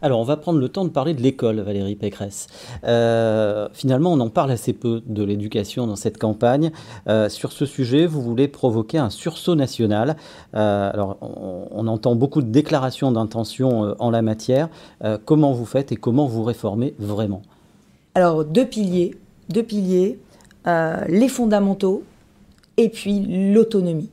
Alors, on va prendre le temps de parler de l'école, Valérie Pécresse. Euh, finalement, on en parle assez peu de l'éducation dans cette campagne. Euh, sur ce sujet, vous voulez provoquer un sursaut national. Euh, alors, on, entend beaucoup de déclarations d'intention en la matière. comment vous faites et comment vous réformez vraiment? Alors, deux piliers. Deux piliers. les fondamentaux et puis l'autonomie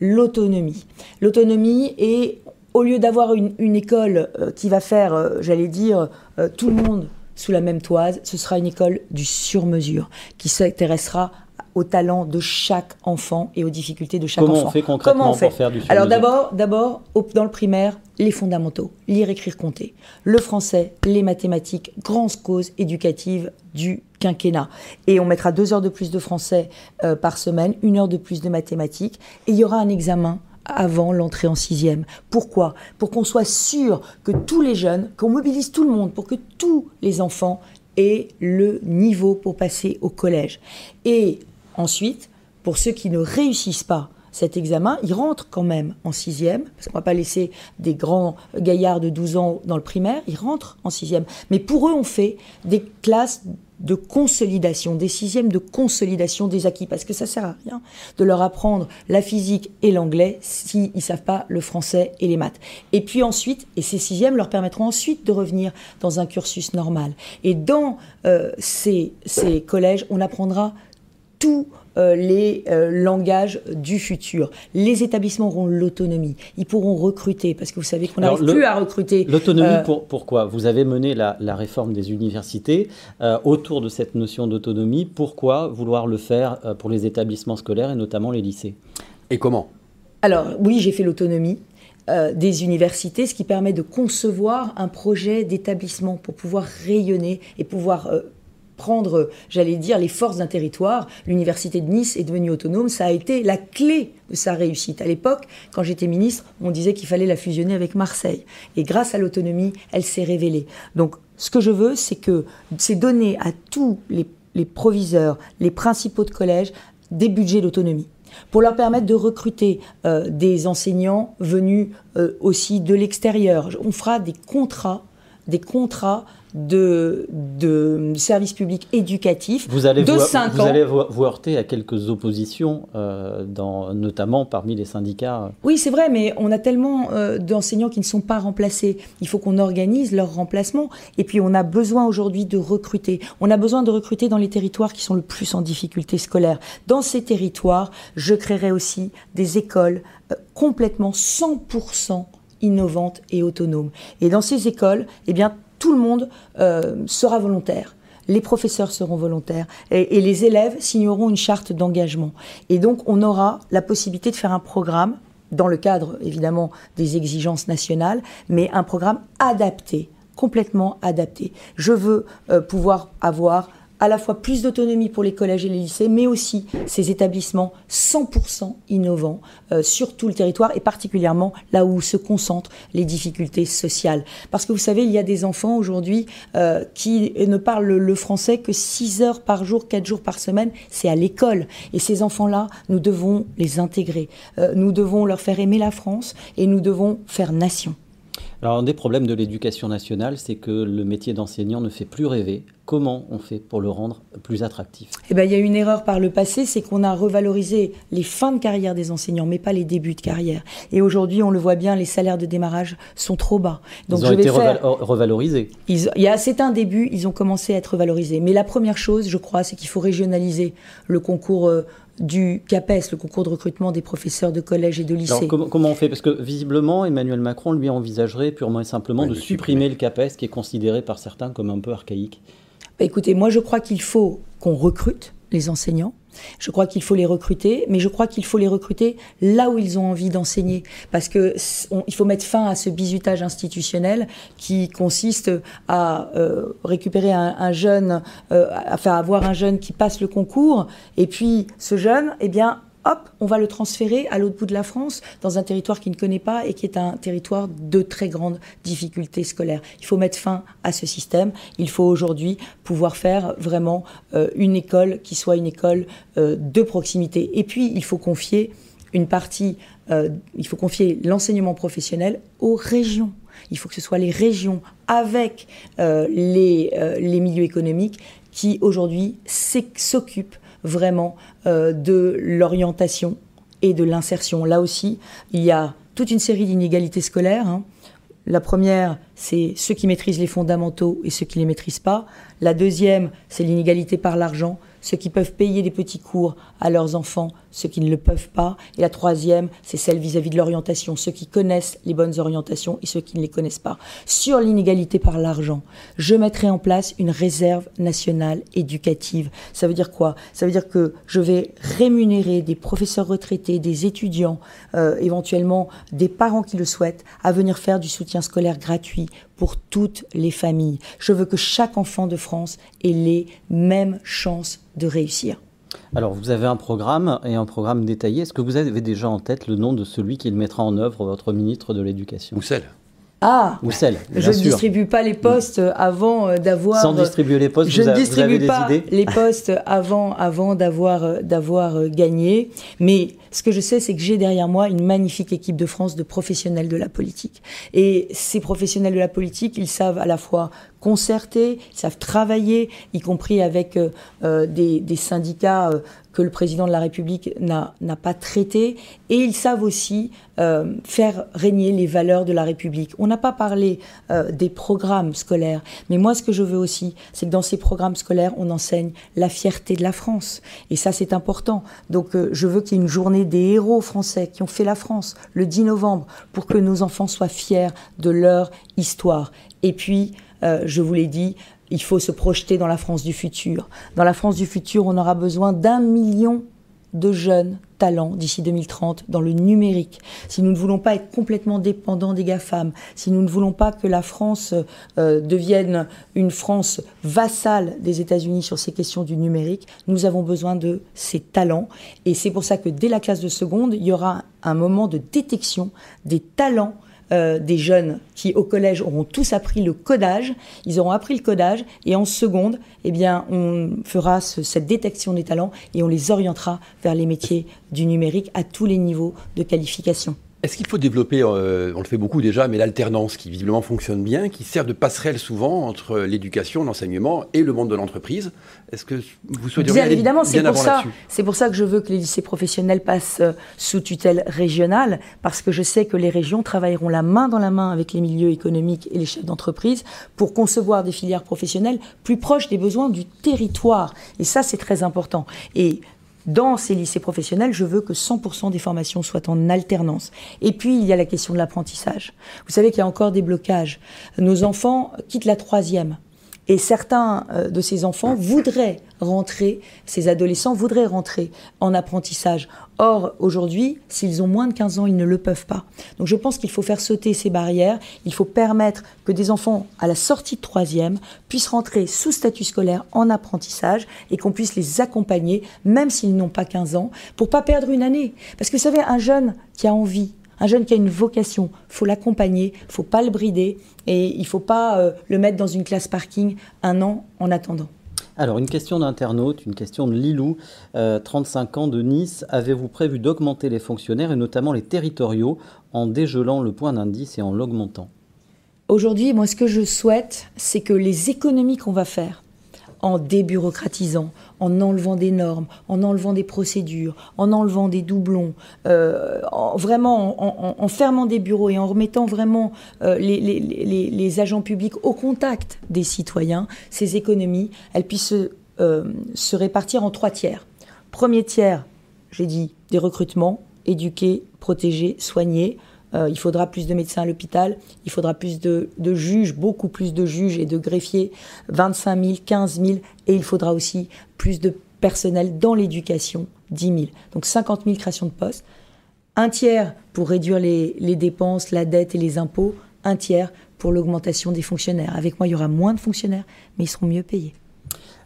l'autonomie. L'autonomie est, au lieu d'avoir une, école euh, qui va faire, euh, j'allais dire, euh, tout le monde sous la même toise, ce sera une école du sur-mesure qui s'intéressera aux talents de chaque enfant et aux difficultés de chaque enfant. Comment on fait concrètement pour faire du Alors d'abord, d'abord, dans le primaire, les fondamentaux, lire, écrire, compter, le français, les mathématiques, grandes causes éducatives du quinquennat. Et on mettra deux heures de plus de français euh, par semaine, une heure de plus de mathématiques, et il y aura un examen avant l'entrée en sixième. Pourquoi? Pour qu'on soit sûr que tous les jeunes, qu'on mobilise tout le monde, pour que tous les enfants aient le niveau pour passer au collège. Et ensuite, pour ceux qui ne réussissent pas cet examen, ils rentrent quand même en sixième, parce qu'on ne va pas laisser des grands gaillards de 12 ans dans le primaire, ils rentrent en sixième. Mais pour eux, on fait des classes de consolidation, des sixièmes de consolidation des acquis, parce que ça sert à rien de leur apprendre la physique et l'anglais s'ils ne savent pas le français et les maths. Et puis ensuite, et ces sixièmes leur permettront ensuite de revenir dans un cursus normal. Et dans euh, ces, ces collèges, on apprendra tout euh, les euh, langages du futur. Les établissements auront l'autonomie. Ils pourront recruter, parce que vous savez qu'on n'arrive plus à recruter. L'autonomie, euh, pour, pourquoi? Vous avez mené la, réforme des universités autour de cette notion d'autonomie. Pourquoi vouloir le faire pour les établissements scolaires et notamment les lycées? Et comment? Alors, oui, j'ai fait l'autonomie. des universités, ce qui permet de concevoir un projet d'établissement pour pouvoir rayonner et pouvoir prendre, j'allais dire, les forces d'un territoire. L'université de Nice est devenue autonome, ça a été la clé de sa réussite. À l'époque, quand j'étais ministre, on disait qu'il fallait la fusionner avec Marseille. Et grâce à l'autonomie, elle s'est révélée. Donc, ce que je veux, c'est que c'est donner à tous les, proviseurs, les principaux de collège, des budgets d'autonomie pour leur permettre de recruter euh, des enseignants venus euh, aussi de l'extérieur. On fera des contrats, des contrats de, de services publics éducatifs vous allez de vous, 5 vous allez vous heurter à quelques oppositions, euh, dans, notamment parmi les syndicats. Oui, c'est vrai, mais on a tellement euh, d'enseignants qui ne sont pas remplacés. Il faut qu'on organise leur remplacement. Et puis, on a besoin aujourd'hui de recruter. On a besoin de recruter dans les territoires qui sont le plus en difficulté scolaire. Dans ces territoires, je créerai aussi des écoles euh, complètement 100% innovantes et autonomes. Et dans ces écoles, eh bien, tout le monde euh, sera volontaire. Les professeurs seront volontaires et, les élèves signeront une charte d'engagement. Et donc, on aura la possibilité de faire un programme dans le cadre évidemment des exigences nationales, mais un programme adapté, complètement adapté. Je veux euh, pouvoir avoir à la fois plus d'autonomie pour les collèges et les lycées, mais aussi ces établissements 100% innovants euh, sur tout le territoire et particulièrement là où se concentrent les difficultés sociales. Parce que vous savez, il y a des enfants aujourd'hui euh, qui ne parlent le français que 6 heures par jour, 4 jours par semaine, c'est à l'école. Et ces enfants-là, nous devons les intégrer. Euh, nous devons leur faire aimer la France et nous devons faire nation. Alors, un des problèmes de l'éducation nationale, c'est que le métier d'enseignant ne fait plus rêver. Comment on fait pour le rendre plus attractif? Eh bien, il y a une erreur par le passé, c'est qu'on a revalorisé les fins de carrière des enseignants, mais pas les débuts de carrière. Et aujourd'hui, on le voit bien, les salaires de démarrage sont trop bas. Donc, ils ont été revalorisés. il y a, c'est un début, ils ont commencé à être revalorisés. Mais la première chose, je crois, c'est qu'il faut régionaliser le concours euh, du CAPES, le concours de recrutement des professeurs de collège et de lycée. Alors, comment, on fait? Parce que visiblement, Emmanuel Macron, lui, envisagerait purement et simplement de supprimer le CAPES, qui est considéré par certains comme un peu archaïque. Bah, écoutez, moi je crois qu'il faut qu'on recrute les enseignants. Je crois qu'il faut les recruter, mais je crois qu'il faut les recruter là où ils ont envie d'enseigner, parce que il faut mettre fin à ce bizutage institutionnel qui consiste à euh, récupérer un, jeune, euh, à faire avoir un jeune qui passe le concours, et puis ce jeune, eh bien, hop, on va le transférer à l'autre bout de la France, dans un territoire qu'il ne connaît pas et qui est un territoire de très grande difficulté scolaire. Il faut mettre fin à ce système. Il faut aujourd'hui pouvoir faire vraiment euh, une école qui soit une école euh, de proximité. Et puis, il faut confier une partie, euh, il faut confier l'enseignement professionnel aux régions. Il faut que ce soit les régions avec les milieux économiques qui aujourd'hui s'occupent vraiment euh, de l'orientation et de l'insertion. Là aussi, il y a toute une série d'inégalités scolaires. Hein. La première, c'est ceux qui maîtrisent les fondamentaux et ceux qui ne les maîtrisent pas. La deuxième, c'est l'inégalité par l'argent ceux qui peuvent payer des petits cours à leurs enfants, ceux qui ne le peuvent pas. Et la troisième, c'est celle vis-à-vis de l'orientation, ceux qui connaissent les bonnes orientations et ceux qui ne les connaissent pas. Sur l'inégalité par l'argent, je mettrai en place une réserve nationale éducative. Ça veut dire quoi? Ça veut dire que je vais rémunérer des professeurs retraités, des étudiants, euh, éventuellement des parents qui le souhaitent, à venir faire du soutien scolaire gratuit pour toutes les familles. Je veux que chaque enfant de France ait les mêmes chances de réussir. Alors, vous avez un programme et un programme détaillé. Est-ce que vous avez déjà en tête le nom de celui qui le mettra en œuvre, votre ministre de l'Éducation? Ou celle ah, ou celle. Je ne distribue pas les postes avant euh, d'avoir. Sans distribuer les postes, je vous, ne distribue vous avez pas des idées? les postes avant, avant d'avoir, euh, d'avoir euh, gagné. Mais ce que je sais, c'est que j'ai derrière moi une magnifique équipe de France de professionnels de la politique. Et ces professionnels de la politique, ils savent à la fois concerter, ils savent travailler, y compris avec des, des, syndicats que le président de la République n'a pas traité, et ils savent aussi euh, faire régner les valeurs de la République. On n'a pas parlé euh, des programmes scolaires, mais moi ce que je veux aussi, c'est que dans ces programmes scolaires, on enseigne la fierté de la France, et ça c'est important. Donc euh, je veux qu'il y ait une journée des héros français qui ont fait la France le 10 novembre, pour que nos enfants soient fiers de leur histoire. Et puis, je vous l'ai dit, il faut se projeter dans la France du futur. Dans la France du futur, on aura besoin d'un million de jeunes talents d'ici 2030 dans le numérique. Si nous ne voulons pas être complètement dépendants des GAFAM, si nous ne voulons pas que la France euh, devienne une France vassale des États-Unis sur ces questions du numérique, nous avons besoin de ces talents. Et c'est pour ça que dès la classe de seconde, il y aura un moment de détection des talents euh, des jeunes qui au collège auront tous appris le codage, ils auront appris le codage et en seconde, eh bien, on fera cette détection des talents et on les orientera vers les métiers du numérique à tous les niveaux de qualification. Est-ce qu'il faut développer, euh, on le fait beaucoup déjà, mais l'alternance qui visiblement fonctionne bien, qui sert de passerelle souvent entre l'éducation, l'enseignement et le monde de l'entreprise? Est-ce que vous souhaitez bien évidemment, c'est pour ça. C'est pour ça que je veux que les lycées professionnels passent euh, sous tutelle régionale, parce que je sais que les régions travailleront la main dans la main avec les milieux économiques et les chefs d'entreprise pour concevoir des filières professionnelles plus proches des besoins du territoire. Et ça, c'est très important. Et dans ces lycées professionnels, je veux que 100% des formations soient en alternance. Et puis, il y a la question de l'apprentissage. Vous savez qu'il y a encore des blocages. Nos enfants quittent la troisième. Et certains euh, de ces enfants voudraient rentrer, ces adolescents voudraient rentrer en apprentissage. Or, aujourd'hui, s'ils ont moins de 15 ans, ils ne le peuvent pas. Donc je pense qu'il faut faire sauter ces barrières, il faut permettre que des enfants, à la sortie de troisième, puissent rentrer sous statut scolaire en apprentissage et qu'on puisse les accompagner, même s'ils n'ont pas 15 ans, pour pas perdre une année. Parce que vous savez, un jeune qui a envie, un jeune qui a une vocation, faut l'accompagner, faut pas le brider et il faut pas euh, le mettre dans une classe parking un an en attendant. Alors, une question d'internaute, une question de Lilou, 35 euh, ans de Nice. Avez-vous prévu d'augmenter les fonctionnaires et notamment les territoriaux en dégelant le point d'indice et en l'augmentant? Aujourd'hui, moi, ce que je souhaite, c'est que les économies qu'on va faire en débureaucratisant, en enlevant des normes, en enlevant des procédures, en enlevant des doublons, euh, vraiment en, fermant des bureaux et en remettant vraiment euh, les, agents publics au contact des citoyens, ces économies, elles puissent euh, se répartir en trois tiers. Premier tiers, j'ai dit, des recrutements, éduquer, protéger, soigner. Euh, il faudra plus de médecins à l'hôpital, il faudra plus de, juges, beaucoup plus de juges et de greffiers, 25 000, 15 000, et il faudra aussi plus de personnel dans l'éducation, 10 000. Donc 50 000 créations de postes, un tiers pour réduire les, les dépenses, la dette et les impôts, un tiers pour l'augmentation des fonctionnaires. Avec moi, il y aura moins de fonctionnaires, mais ils seront mieux payés.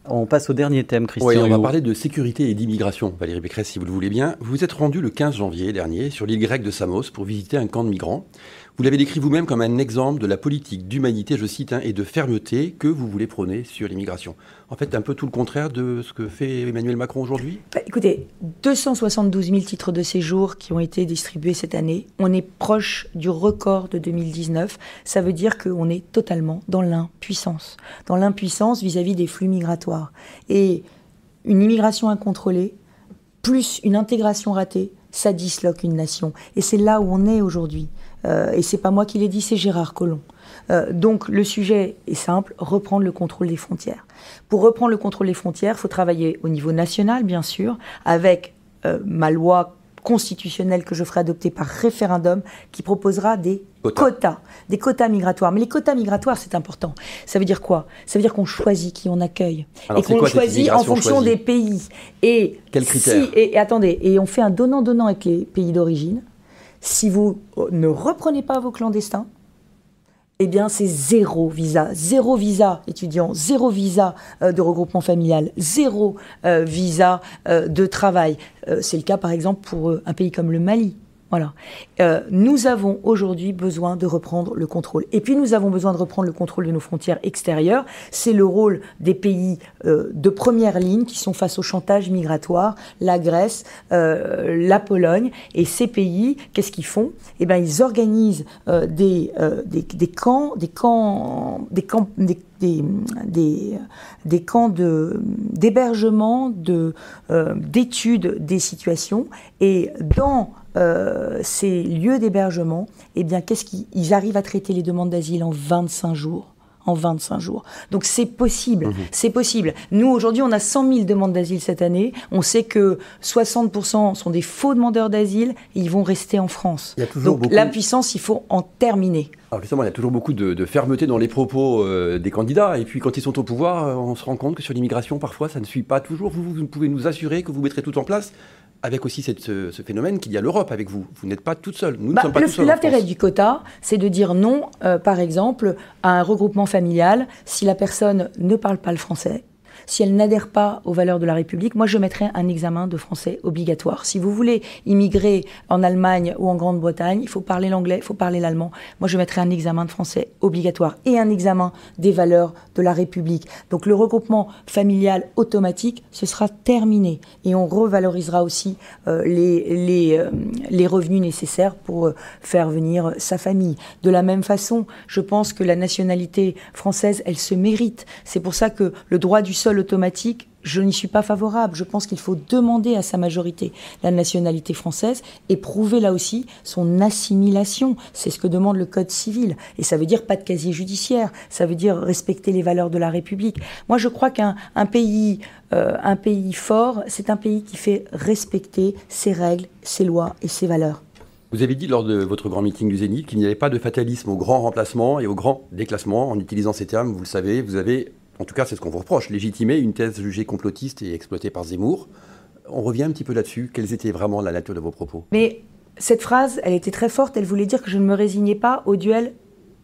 On passe au dernier thème, Christian. Oui, on va parler de sécurité et d'immigration, Valérie Pécresse, si vous le voulez bien. Vous vous êtes rendu le 15 janvier dernier sur l'île grecque de Samos pour visiter un camp de migrants. Vous l'avez décrit vous-même comme un exemple de la politique d'humanité, je cite, hein, et de fermeté que vous voulez prôner sur l'immigration. En fait, un peu tout le contraire de ce que fait Emmanuel Macron aujourd'hui? Bah, Écoutez, 272 000 titres de séjour qui ont été distribués cette année. On est proche du record de 2019. Ça veut dire qu'on est totalement dans l'impuissance. Dans l'impuissance vis-à-vis des flux migratoires. Et une immigration incontrôlée, plus une intégration ratée, ça disloque une nation. Et c'est là où on est aujourd'hui. Euh, et c'est pas moi qui l'ai dit, c'est Gérard Collomb. Euh, donc le sujet est simple, reprendre le contrôle des frontières. Pour reprendre le contrôle des frontières, il faut travailler au niveau national, bien sûr, avec euh, ma loi constitutionnelle que je ferai adopter par référendum qui proposera des quotas, des quotas migratoires. Mais les quotas migratoires, c'est important. Ça veut dire quoi? Ça veut dire qu'on choisit qui on accueille et qu'on choisit en fonction des pays. Et quels critères? et attendez, et on fait un donnant-donnant avec les pays d'origine si vous ne reprenez pas vos clandestins, eh bien, c'est zéro visa. Zéro visa étudiant, zéro visa euh, de regroupement familial, zéro euh, visa euh, de travail. c'est le cas, par exemple, pour un pays comme le Mali. Voilà. Euh, nous avons aujourd'hui besoin de reprendre le contrôle. Et puis nous avons besoin de reprendre le contrôle de nos frontières extérieures. C'est le rôle des pays euh, de première ligne qui sont face au chantage migratoire, la Grèce, euh, la Pologne. Et ces pays, qu'est-ce qu'ils font? Eh bien, ils organisent des, des, camps, des camps, des camps, des, des, des, camps d'hébergement, de, d'études des situations. Et dans euh, ces lieux d'hébergement, eh bien, qu'est-ce qu'ils arrivent à traiter les demandes d'asile en 25 jours en 25 jours. Donc c'est possible, mhm. c'est possible. Nous aujourd'hui, on a 100 000 demandes d'asile cette année. On sait que 60% sont des faux demandeurs d'asile et ils vont rester en France. Donc l'impuissance, il faut en terminer. Alors justement, il y a toujours beaucoup de, fermeté dans les propos euh, des candidats. Et puis quand ils sont au pouvoir, euh, on se rend compte que sur l'immigration, parfois, ça ne suit pas toujours. Vous, vous pouvez nous assurer que vous mettrez tout en place avec aussi cette, ce, phénomène qu'il y a l'Europe avec vous. Vous n'êtes pas toute seule. Nous ne bah, sommes pas seuls. L'intérêt du quota, c'est de dire non, euh, par exemple, à un regroupement familial si la personne ne parle pas le français si elle n'adhère pas aux valeurs de la République, moi je mettrais un examen de français obligatoire. Si vous voulez immigrer en Allemagne ou en Grande-Bretagne, il faut parler l'anglais, il faut parler l'allemand. Moi je mettrais un examen de français obligatoire et un examen des valeurs de la République. Donc le regroupement familial automatique, ce sera terminé et on revalorisera aussi euh, les, euh, les, revenus nécessaires pour euh, faire venir sa famille. De la même façon, je pense que la nationalité française, elle se mérite. C'est pour ça que le droit du sol automatique, je n'y suis pas favorable. Je pense qu'il faut demander à sa majorité la nationalité française et prouver là aussi son assimilation. C'est ce que demande le Code civil. Et ça veut dire pas de casier judiciaire. Ça veut dire respecter les valeurs de la République. Moi, je crois qu'un pays, euh, un pays fort, c'est un pays qui fait respecter ses règles, ses lois et ses valeurs. Vous avez dit lors de votre grand meeting du Zénith qu'il n'y avait pas de fatalisme au grand remplacement et au grand déclassement. En utilisant ces termes, vous le savez, vous avez en tout cas c'est ce qu'on vous reproche, légitimer une thèse jugée complotiste et exploitée par Zemmour. On revient un petit peu là-dessus. Quelles étaient vraiment la nature de vos propos? Mais cette phrase, elle était très forte. Elle voulait dire que je ne me résignais pas au duel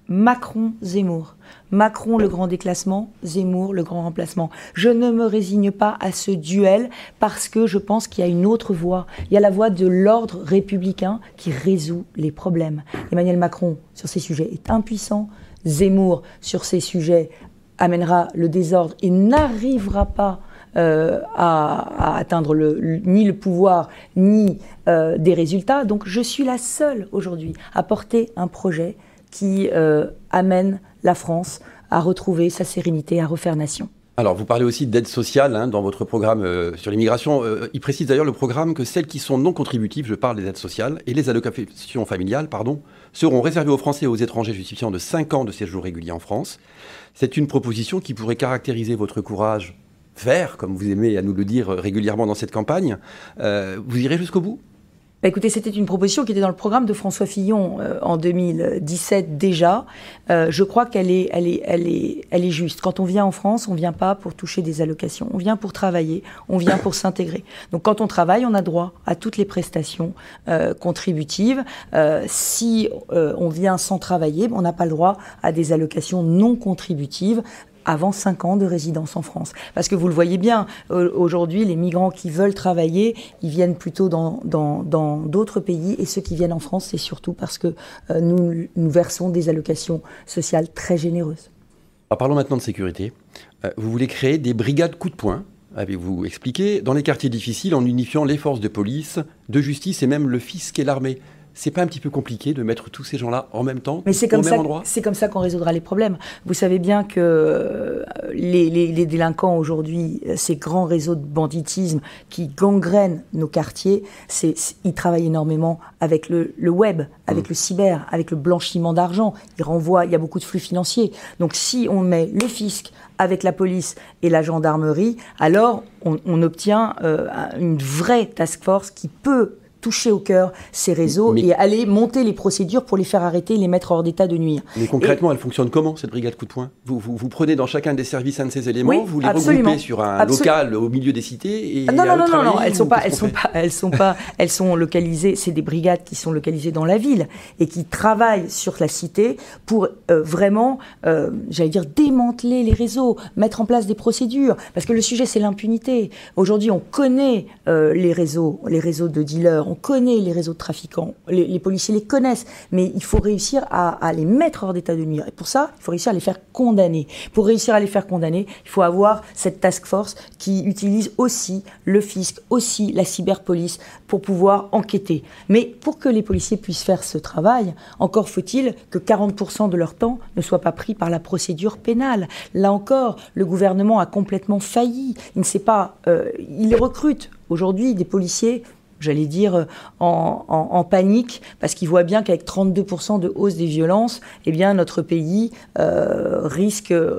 Macron-Zemmour. Macron, le grand déclassement, Zemmour, le grand remplacement. Je ne me résigne pas à ce duel parce que je pense qu'il y a une autre voie. Il y a la voie de l'ordre républicain qui résout les problèmes. Emmanuel Macron, sur ces sujets, est impuissant. Zemmour, sur ces sujets, amènera le désordre et n'arrivera pas euh, à, atteindre ni le pouvoir ni euh, des résultats. Donc je suis la seule aujourd'hui à porter un projet qui euh, amène la France à retrouver sa sérénité, à refaire nation. Alors, vous parlez aussi d'aide sociale hein, dans votre programme sur l'immigration. il précise d'ailleurs le programme que celles qui sont non contributives, je parle des aides sociales, et les allocations familiales, pardon, seront réservées aux Français et aux étrangers justifiant de 5 ans de séjour régulier en France. C'est une proposition qui pourrait caractériser votre courage vert, comme vous aimez à nous le dire régulièrement dans cette campagne. Euh, vous irez jusqu'au bout? Bah, écoutez, c'était une proposition qui était dans le programme de François Fillon euh, en 2017 déjà. Euh, je crois qu'elle est, elle est, elle est, elle est juste. Quand on vient en France, on vient pas pour toucher des allocations. On vient pour travailler. On vient pour s'intégrer. Donc, quand on travaille, on a droit à toutes les prestations euh, contributives. si on vient sans travailler, on n'a pas le droit à des allocations non contributives avant 5 ans de résidence en France. Parce que vous le voyez bien, aujourd'hui, les migrants qui veulent travailler, ils viennent plutôt dans d'autres pays, et ceux qui viennent en France, c'est surtout parce que euh, nous, nous versons des allocations sociales très généreuses. parlons maintenant de sécurité. Euh, vous voulez créer des brigades coup de poing avez-vous expliqué, dans les quartiers difficiles en unifiant les forces de police, de justice et même le fisc et l'armée c'est pas un petit peu compliqué de mettre tous ces gens-là en même temps Mais c'est comme, ça, c'est comme ça qu'on résoudra les problèmes. Vous savez bien que euh, les, délinquants aujourd'hui, ces grands réseaux de banditisme qui gangrènent nos quartiers, c'est, ils travaillent énormément avec le, web, avec mmh. le cyber, avec le blanchiment d'argent. Ils renvoient, il y a beaucoup de flux financiers. Donc si on met le fisc avec la police et la gendarmerie, alors on, obtient euh, une vraie task force qui peut toucher au cœur ces réseaux et aller monter les procédures pour les faire arrêter et les mettre hors d'état de nuire. Mais concrètement, elle fonctionne comment cette brigade coup de poing? Vous, vous, prenez dans chacun des services un de ces éléments, vous les regroupez sur un local au milieu des cités et Non, non, non, non, non, elles sont pas, elles sont pas, elles sont pas, elles sont localisées. C'est des brigades qui sont localisées dans la ville et qui travaillent sur la cité pour euh, vraiment, euh, j'allais dire, démanteler les réseaux, mettre en place des procédures, parce que le sujet c'est l'impunité. Aujourd'hui, on connaît euh, les réseaux, les réseaux de dealers on connaît les réseaux de trafiquants, les, policiers les connaissent, mais il faut réussir à, les mettre hors d'état de nuire. Et pour ça, il faut réussir à les faire condamner. Pour réussir à les faire condamner, il faut avoir cette task force qui utilise aussi le fisc, aussi la cyberpolice pour pouvoir enquêter. Mais pour que les policiers puissent faire ce travail, encore faut-il que 40% de leur temps ne soit pas pris par la procédure pénale. Là encore, le gouvernement a complètement failli. Il ne sait pas, euh, il recrute aujourd'hui des policiers j'allais dire, euh, en, panique, parce qu'il voit bien qu'avec 32% de hausse des violences, eh bien, notre pays euh, risque, de,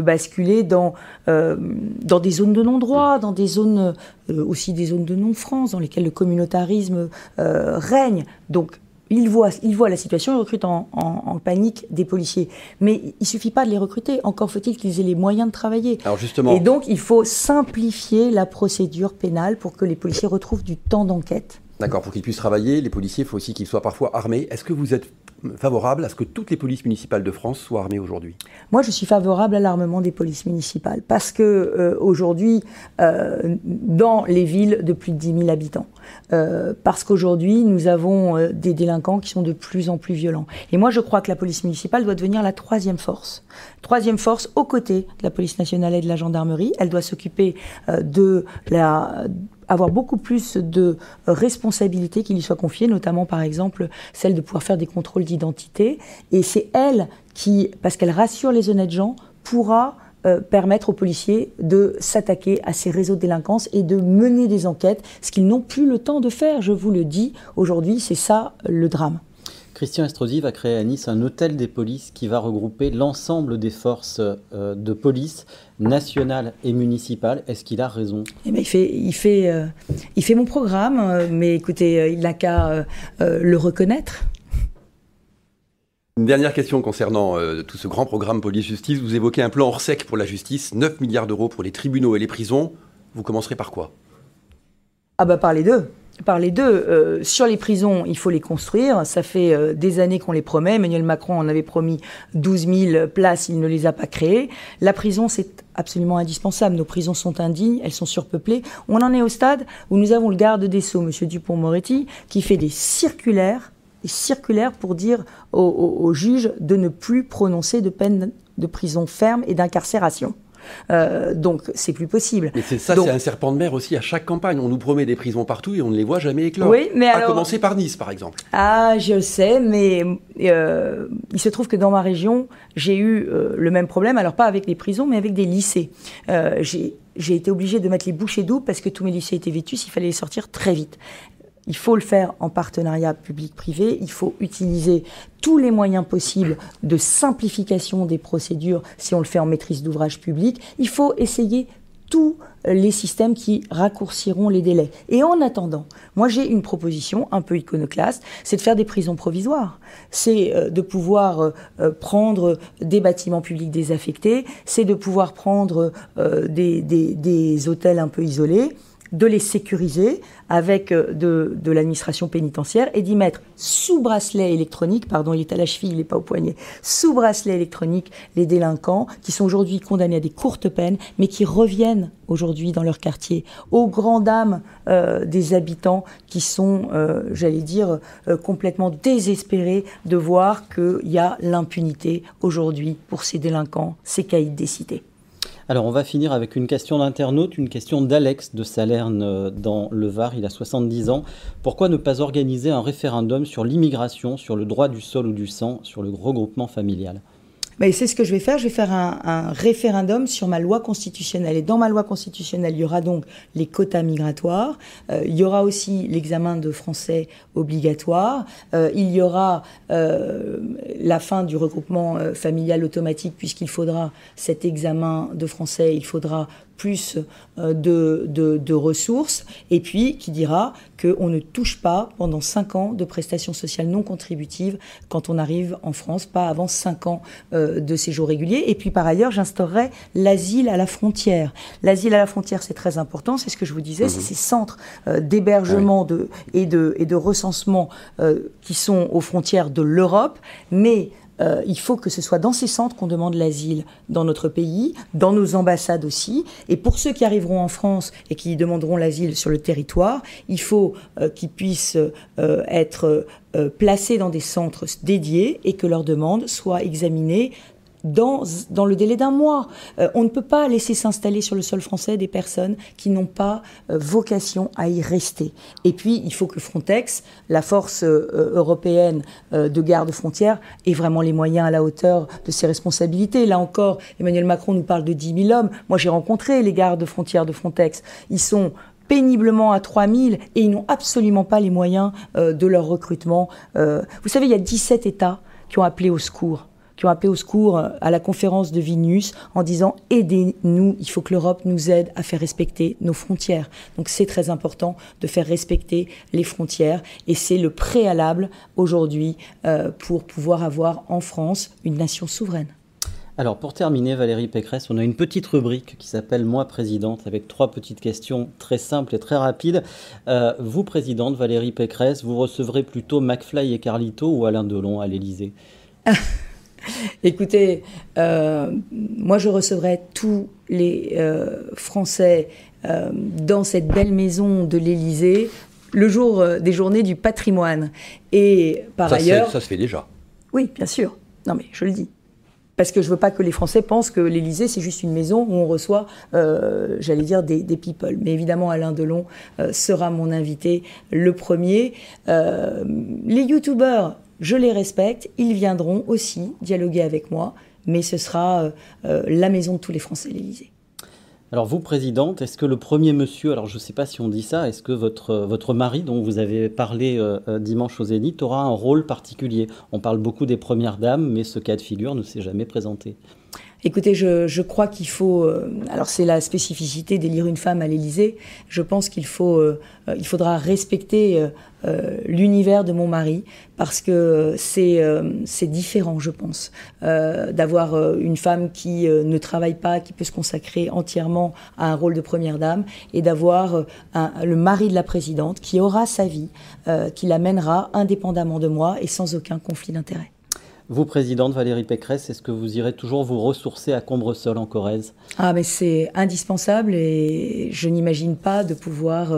basculer dans, euh, dans des zones de non-droit, dans des zones, aussi des zones de non-France, dans lesquelles le communautarisme règne. Donc, ils voient, ils voient la situation, ils recrutent en, panique des policiers. Mais il suffit pas de les recruter, encore faut-il qu'ils aient les moyens de travailler. Alors justement... Et donc, il faut simplifier la procédure pénale pour que les policiers retrouvent du temps d'enquête. D'accord, pour qu'ils puissent travailler, les policiers, il faut aussi qu'ils soient parfois armés. Est-ce que vous êtes favorable à ce que toutes les polices municipales de France soient armées aujourd'hui Moi, je suis favorable à l'armement des polices municipales parce que euh, aujourd'hui, euh, dans les villes de plus de 10 000 habitants, euh, parce qu'aujourd'hui, nous avons des délinquants qui sont de plus en plus violents. Et moi, je crois que la police municipale doit devenir la troisième force. Troisième force aux côtés de la police nationale et de la gendarmerie. Elle doit s'occuper de la avoir beaucoup plus de responsabilités qui lui soient confiées, notamment par exemple celle de pouvoir faire des contrôles d'identité. Et c'est elle qui, parce qu'elle rassure les honnêtes gens, pourra euh, permettre aux policiers de s'attaquer à ces réseaux de délinquance et de mener des enquêtes, ce qu'ils n'ont plus le temps de faire, je vous le dis. Aujourd'hui, c'est ça le drame. Christian Estrosi va créer à Nice un hôtel des polices qui va regrouper l'ensemble des forces euh, de police nationales et municipales. Est-ce qu'il a raison? Eh ben, il, fait, il, fait, euh, il fait mon programme, euh, mais écoutez, il n'a qu'à le reconnaître. Une dernière question concernant tout ce grand programme police-justice. Vous évoquez un plan hors sec pour la justice, 9 milliards d'euros pour les tribunaux et les prisons. Vous commencerez par quoi? Ah bah par les deux par les deux. Euh, sur les prisons, il faut les construire. Ça fait euh, des années qu'on les promet. Emmanuel Macron en avait promis 12 000 places, il ne les a pas créées. La prison, c'est absolument indispensable. Nos prisons sont indignes, elles sont surpeuplées. On en est au stade où nous avons le garde des Sceaux, M. Dupont-Moretti, qui fait des circulaires, des circulaires pour dire aux juges de ne plus prononcer de peine de prison ferme et d'incarcération. Euh, donc c'est plus possible. Mais c'est ça, c'est un serpent de mer aussi à chaque campagne. On nous promet des prisons partout et on ne les voit jamais éclore. Oui, mais à commencer par Nice, par exemple. Ah, je sais, mais euh, il se trouve que dans ma région, j'ai eu euh, le même problème. Alors pas avec les prisons, mais avec des lycées. j'ai été obligée de mettre les bouchées doubles parce que tous mes lycées étaient vétus, il fallait les sortir très vite. Il faut le faire en partenariat public-privé. Il faut utiliser tous les moyens possibles de simplification des procédures si on le fait en maîtrise d'ouvrage public. Il faut essayer tous les systèmes qui raccourciront les délais. Et en attendant, moi j'ai une proposition un peu iconoclaste, c'est de faire des prisons provisoires. C'est euh, de pouvoir euh, euh, prendre des bâtiments publics désaffectés, c'est de pouvoir prendre des, des hôtels un peu isolés de les sécuriser avec euh, de, de l'administration pénitentiaire et d'y mettre sous bracelet électronique, pardon, il est à la cheville, il n'est pas au poignet, sous bracelet électronique les délinquants qui sont aujourd'hui condamnés à des courtes peines, mais qui reviennent aujourd'hui dans leur quartier, aux grandes dames euh, des habitants qui sont, euh, j'allais dire, complètement désespérés de voir qu'il y a l'impunité aujourd'hui pour ces délinquants, ces caïds des cités. Alors, on va finir avec une question d'internaute, une question d'Alex de Salerne euh, dans le Var. Il a 70 ans. Pourquoi ne pas organiser un référendum sur l'immigration, sur le droit du sol ou du sang, sur le regroupement familial? Mais c'est ce que je vais faire. Je vais faire un, référendum sur ma loi constitutionnelle. Et dans ma loi constitutionnelle, il y aura donc les quotas migratoires. Euh, il y aura aussi l'examen de français obligatoire. Euh, il y aura euh, la fin du regroupement familial automatique, puisqu'il faudra cet examen de français. Il faudra plus euh, de, de, ressources, et puis qui dira qu'on ne touche pas pendant 5 ans de prestations sociales non contributives quand on arrive en France, pas avant 5 ans euh, de séjour régulier. Et puis par ailleurs, j'instaurerai l'asile à la frontière. L'asile à la frontière, c'est très important, c'est ce que je vous disais, c'est mhm. ces centres euh, d'hébergement de, et, de, et de recensement qui sont aux frontières de l'Europe, mais euh, il faut que ce soit dans ces centres qu'on demande l'asile dans notre pays, dans nos ambassades aussi. Et pour ceux qui arriveront en France et qui demanderont l'asile sur le territoire, il faut euh, qu'ils puissent euh, être placés dans des centres dédiés et que leurs demandes soient examinées dans, le délai d'un mois. Euh, on ne peut pas laisser s'installer sur le sol français des personnes qui n'ont pas euh, vocation à y rester. Et puis, il faut que Frontex, la force euh, européenne de garde frontière, ait vraiment les moyens à la hauteur de ses responsabilités. Là encore, Emmanuel Macron nous parle de 10 000 hommes. Moi, j'ai rencontré les gardes frontières de Frontex. Ils sont péniblement à 3000 et ils n'ont absolument pas les moyens de leur recrutement. vous savez, il y a 17 États qui ont appelé au secours qui ont appelé au secours euh, à la conférence de Vilnius en disant aidez-nous, il faut que l'Europe nous aide à faire respecter nos frontières. Donc c'est très important de faire respecter les frontières et c'est le préalable aujourd'hui euh, pour pouvoir avoir en France une nation souveraine. Alors pour terminer, Valérie Pécresse, on a une petite rubrique qui s'appelle Moi présidente avec trois petites questions très simples et très rapides. Euh, vous, présidente Valérie Pécresse, vous recevrez plutôt McFly et Carlito ou Alain Delon à l'Élysée? Écoutez, euh, moi je recevrai tous les euh, Français euh, dans cette belle maison de l'Élysée le jour des journées du patrimoine. Et par ailleurs. Ça se fait déjà. Oui, bien sûr. Non, mais je le dis. Parce que je veux pas que les Français pensent que l'Élysée, c'est juste une maison où on reçoit, j'allais dire, des, des, people. Mais évidemment, Alain Delon sera mon invité le premier. les youtubeurs, je les respecte, ils viendront aussi dialoguer avec moi, mais ce sera euh, euh, la maison de tous les Français, l'Élysée. Alors vous, Présidente, est-ce que le premier monsieur, alors je ne sais pas si on dit ça, est-ce que votre, votre mari, dont vous avez parlé euh, dimanche aux Zénith, aura un rôle particulier? On parle beaucoup des premières dames, mais ce cas de figure ne s'est jamais présenté. Écoutez, je, crois qu'il faut. Euh, alors, c'est la spécificité d'élire une femme à l'Élysée. Je pense qu'il faut, euh, il faudra respecter euh, l'univers de mon mari parce que c'est c'est différent, je pense, d'avoir une femme qui ne travaille pas, qui peut se consacrer entièrement à un rôle de première dame, et d'avoir le mari de la présidente qui aura sa vie, qui l'amènera indépendamment de moi et sans aucun conflit d'intérêt. Vous, présidente Valérie Pécresse, est-ce que vous irez toujours vous ressourcer à Combresol en Corrèze? Ah, mais c'est indispensable et je n'imagine pas de pouvoir,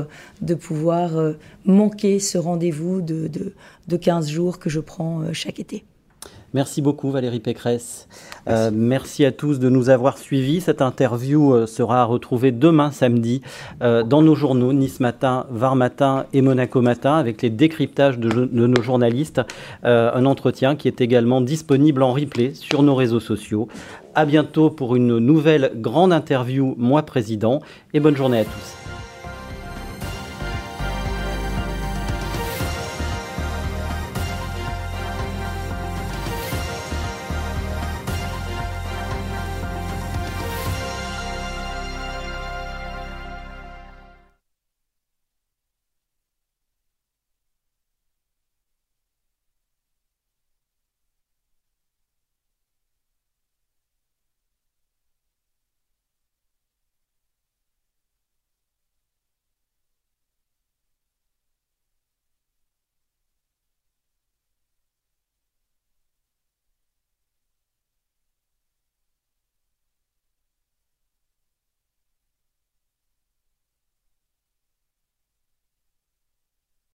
pouvoir euh, manquer ce rendez-vous de, de, de 15 jours que je prends euh, chaque été. Merci beaucoup Valérie Pécresse. Euh, merci. à tous de nous avoir suivis. Cette interview euh, sera retrouvée demain samedi euh, dans nos journaux Nice Matin, Var Matin et Monaco Matin avec les décryptages de, de nos journalistes. un entretien qui est également disponible en replay sur nos réseaux sociaux. À bientôt pour une nouvelle grande interview, moi président, et bonne journée à tous.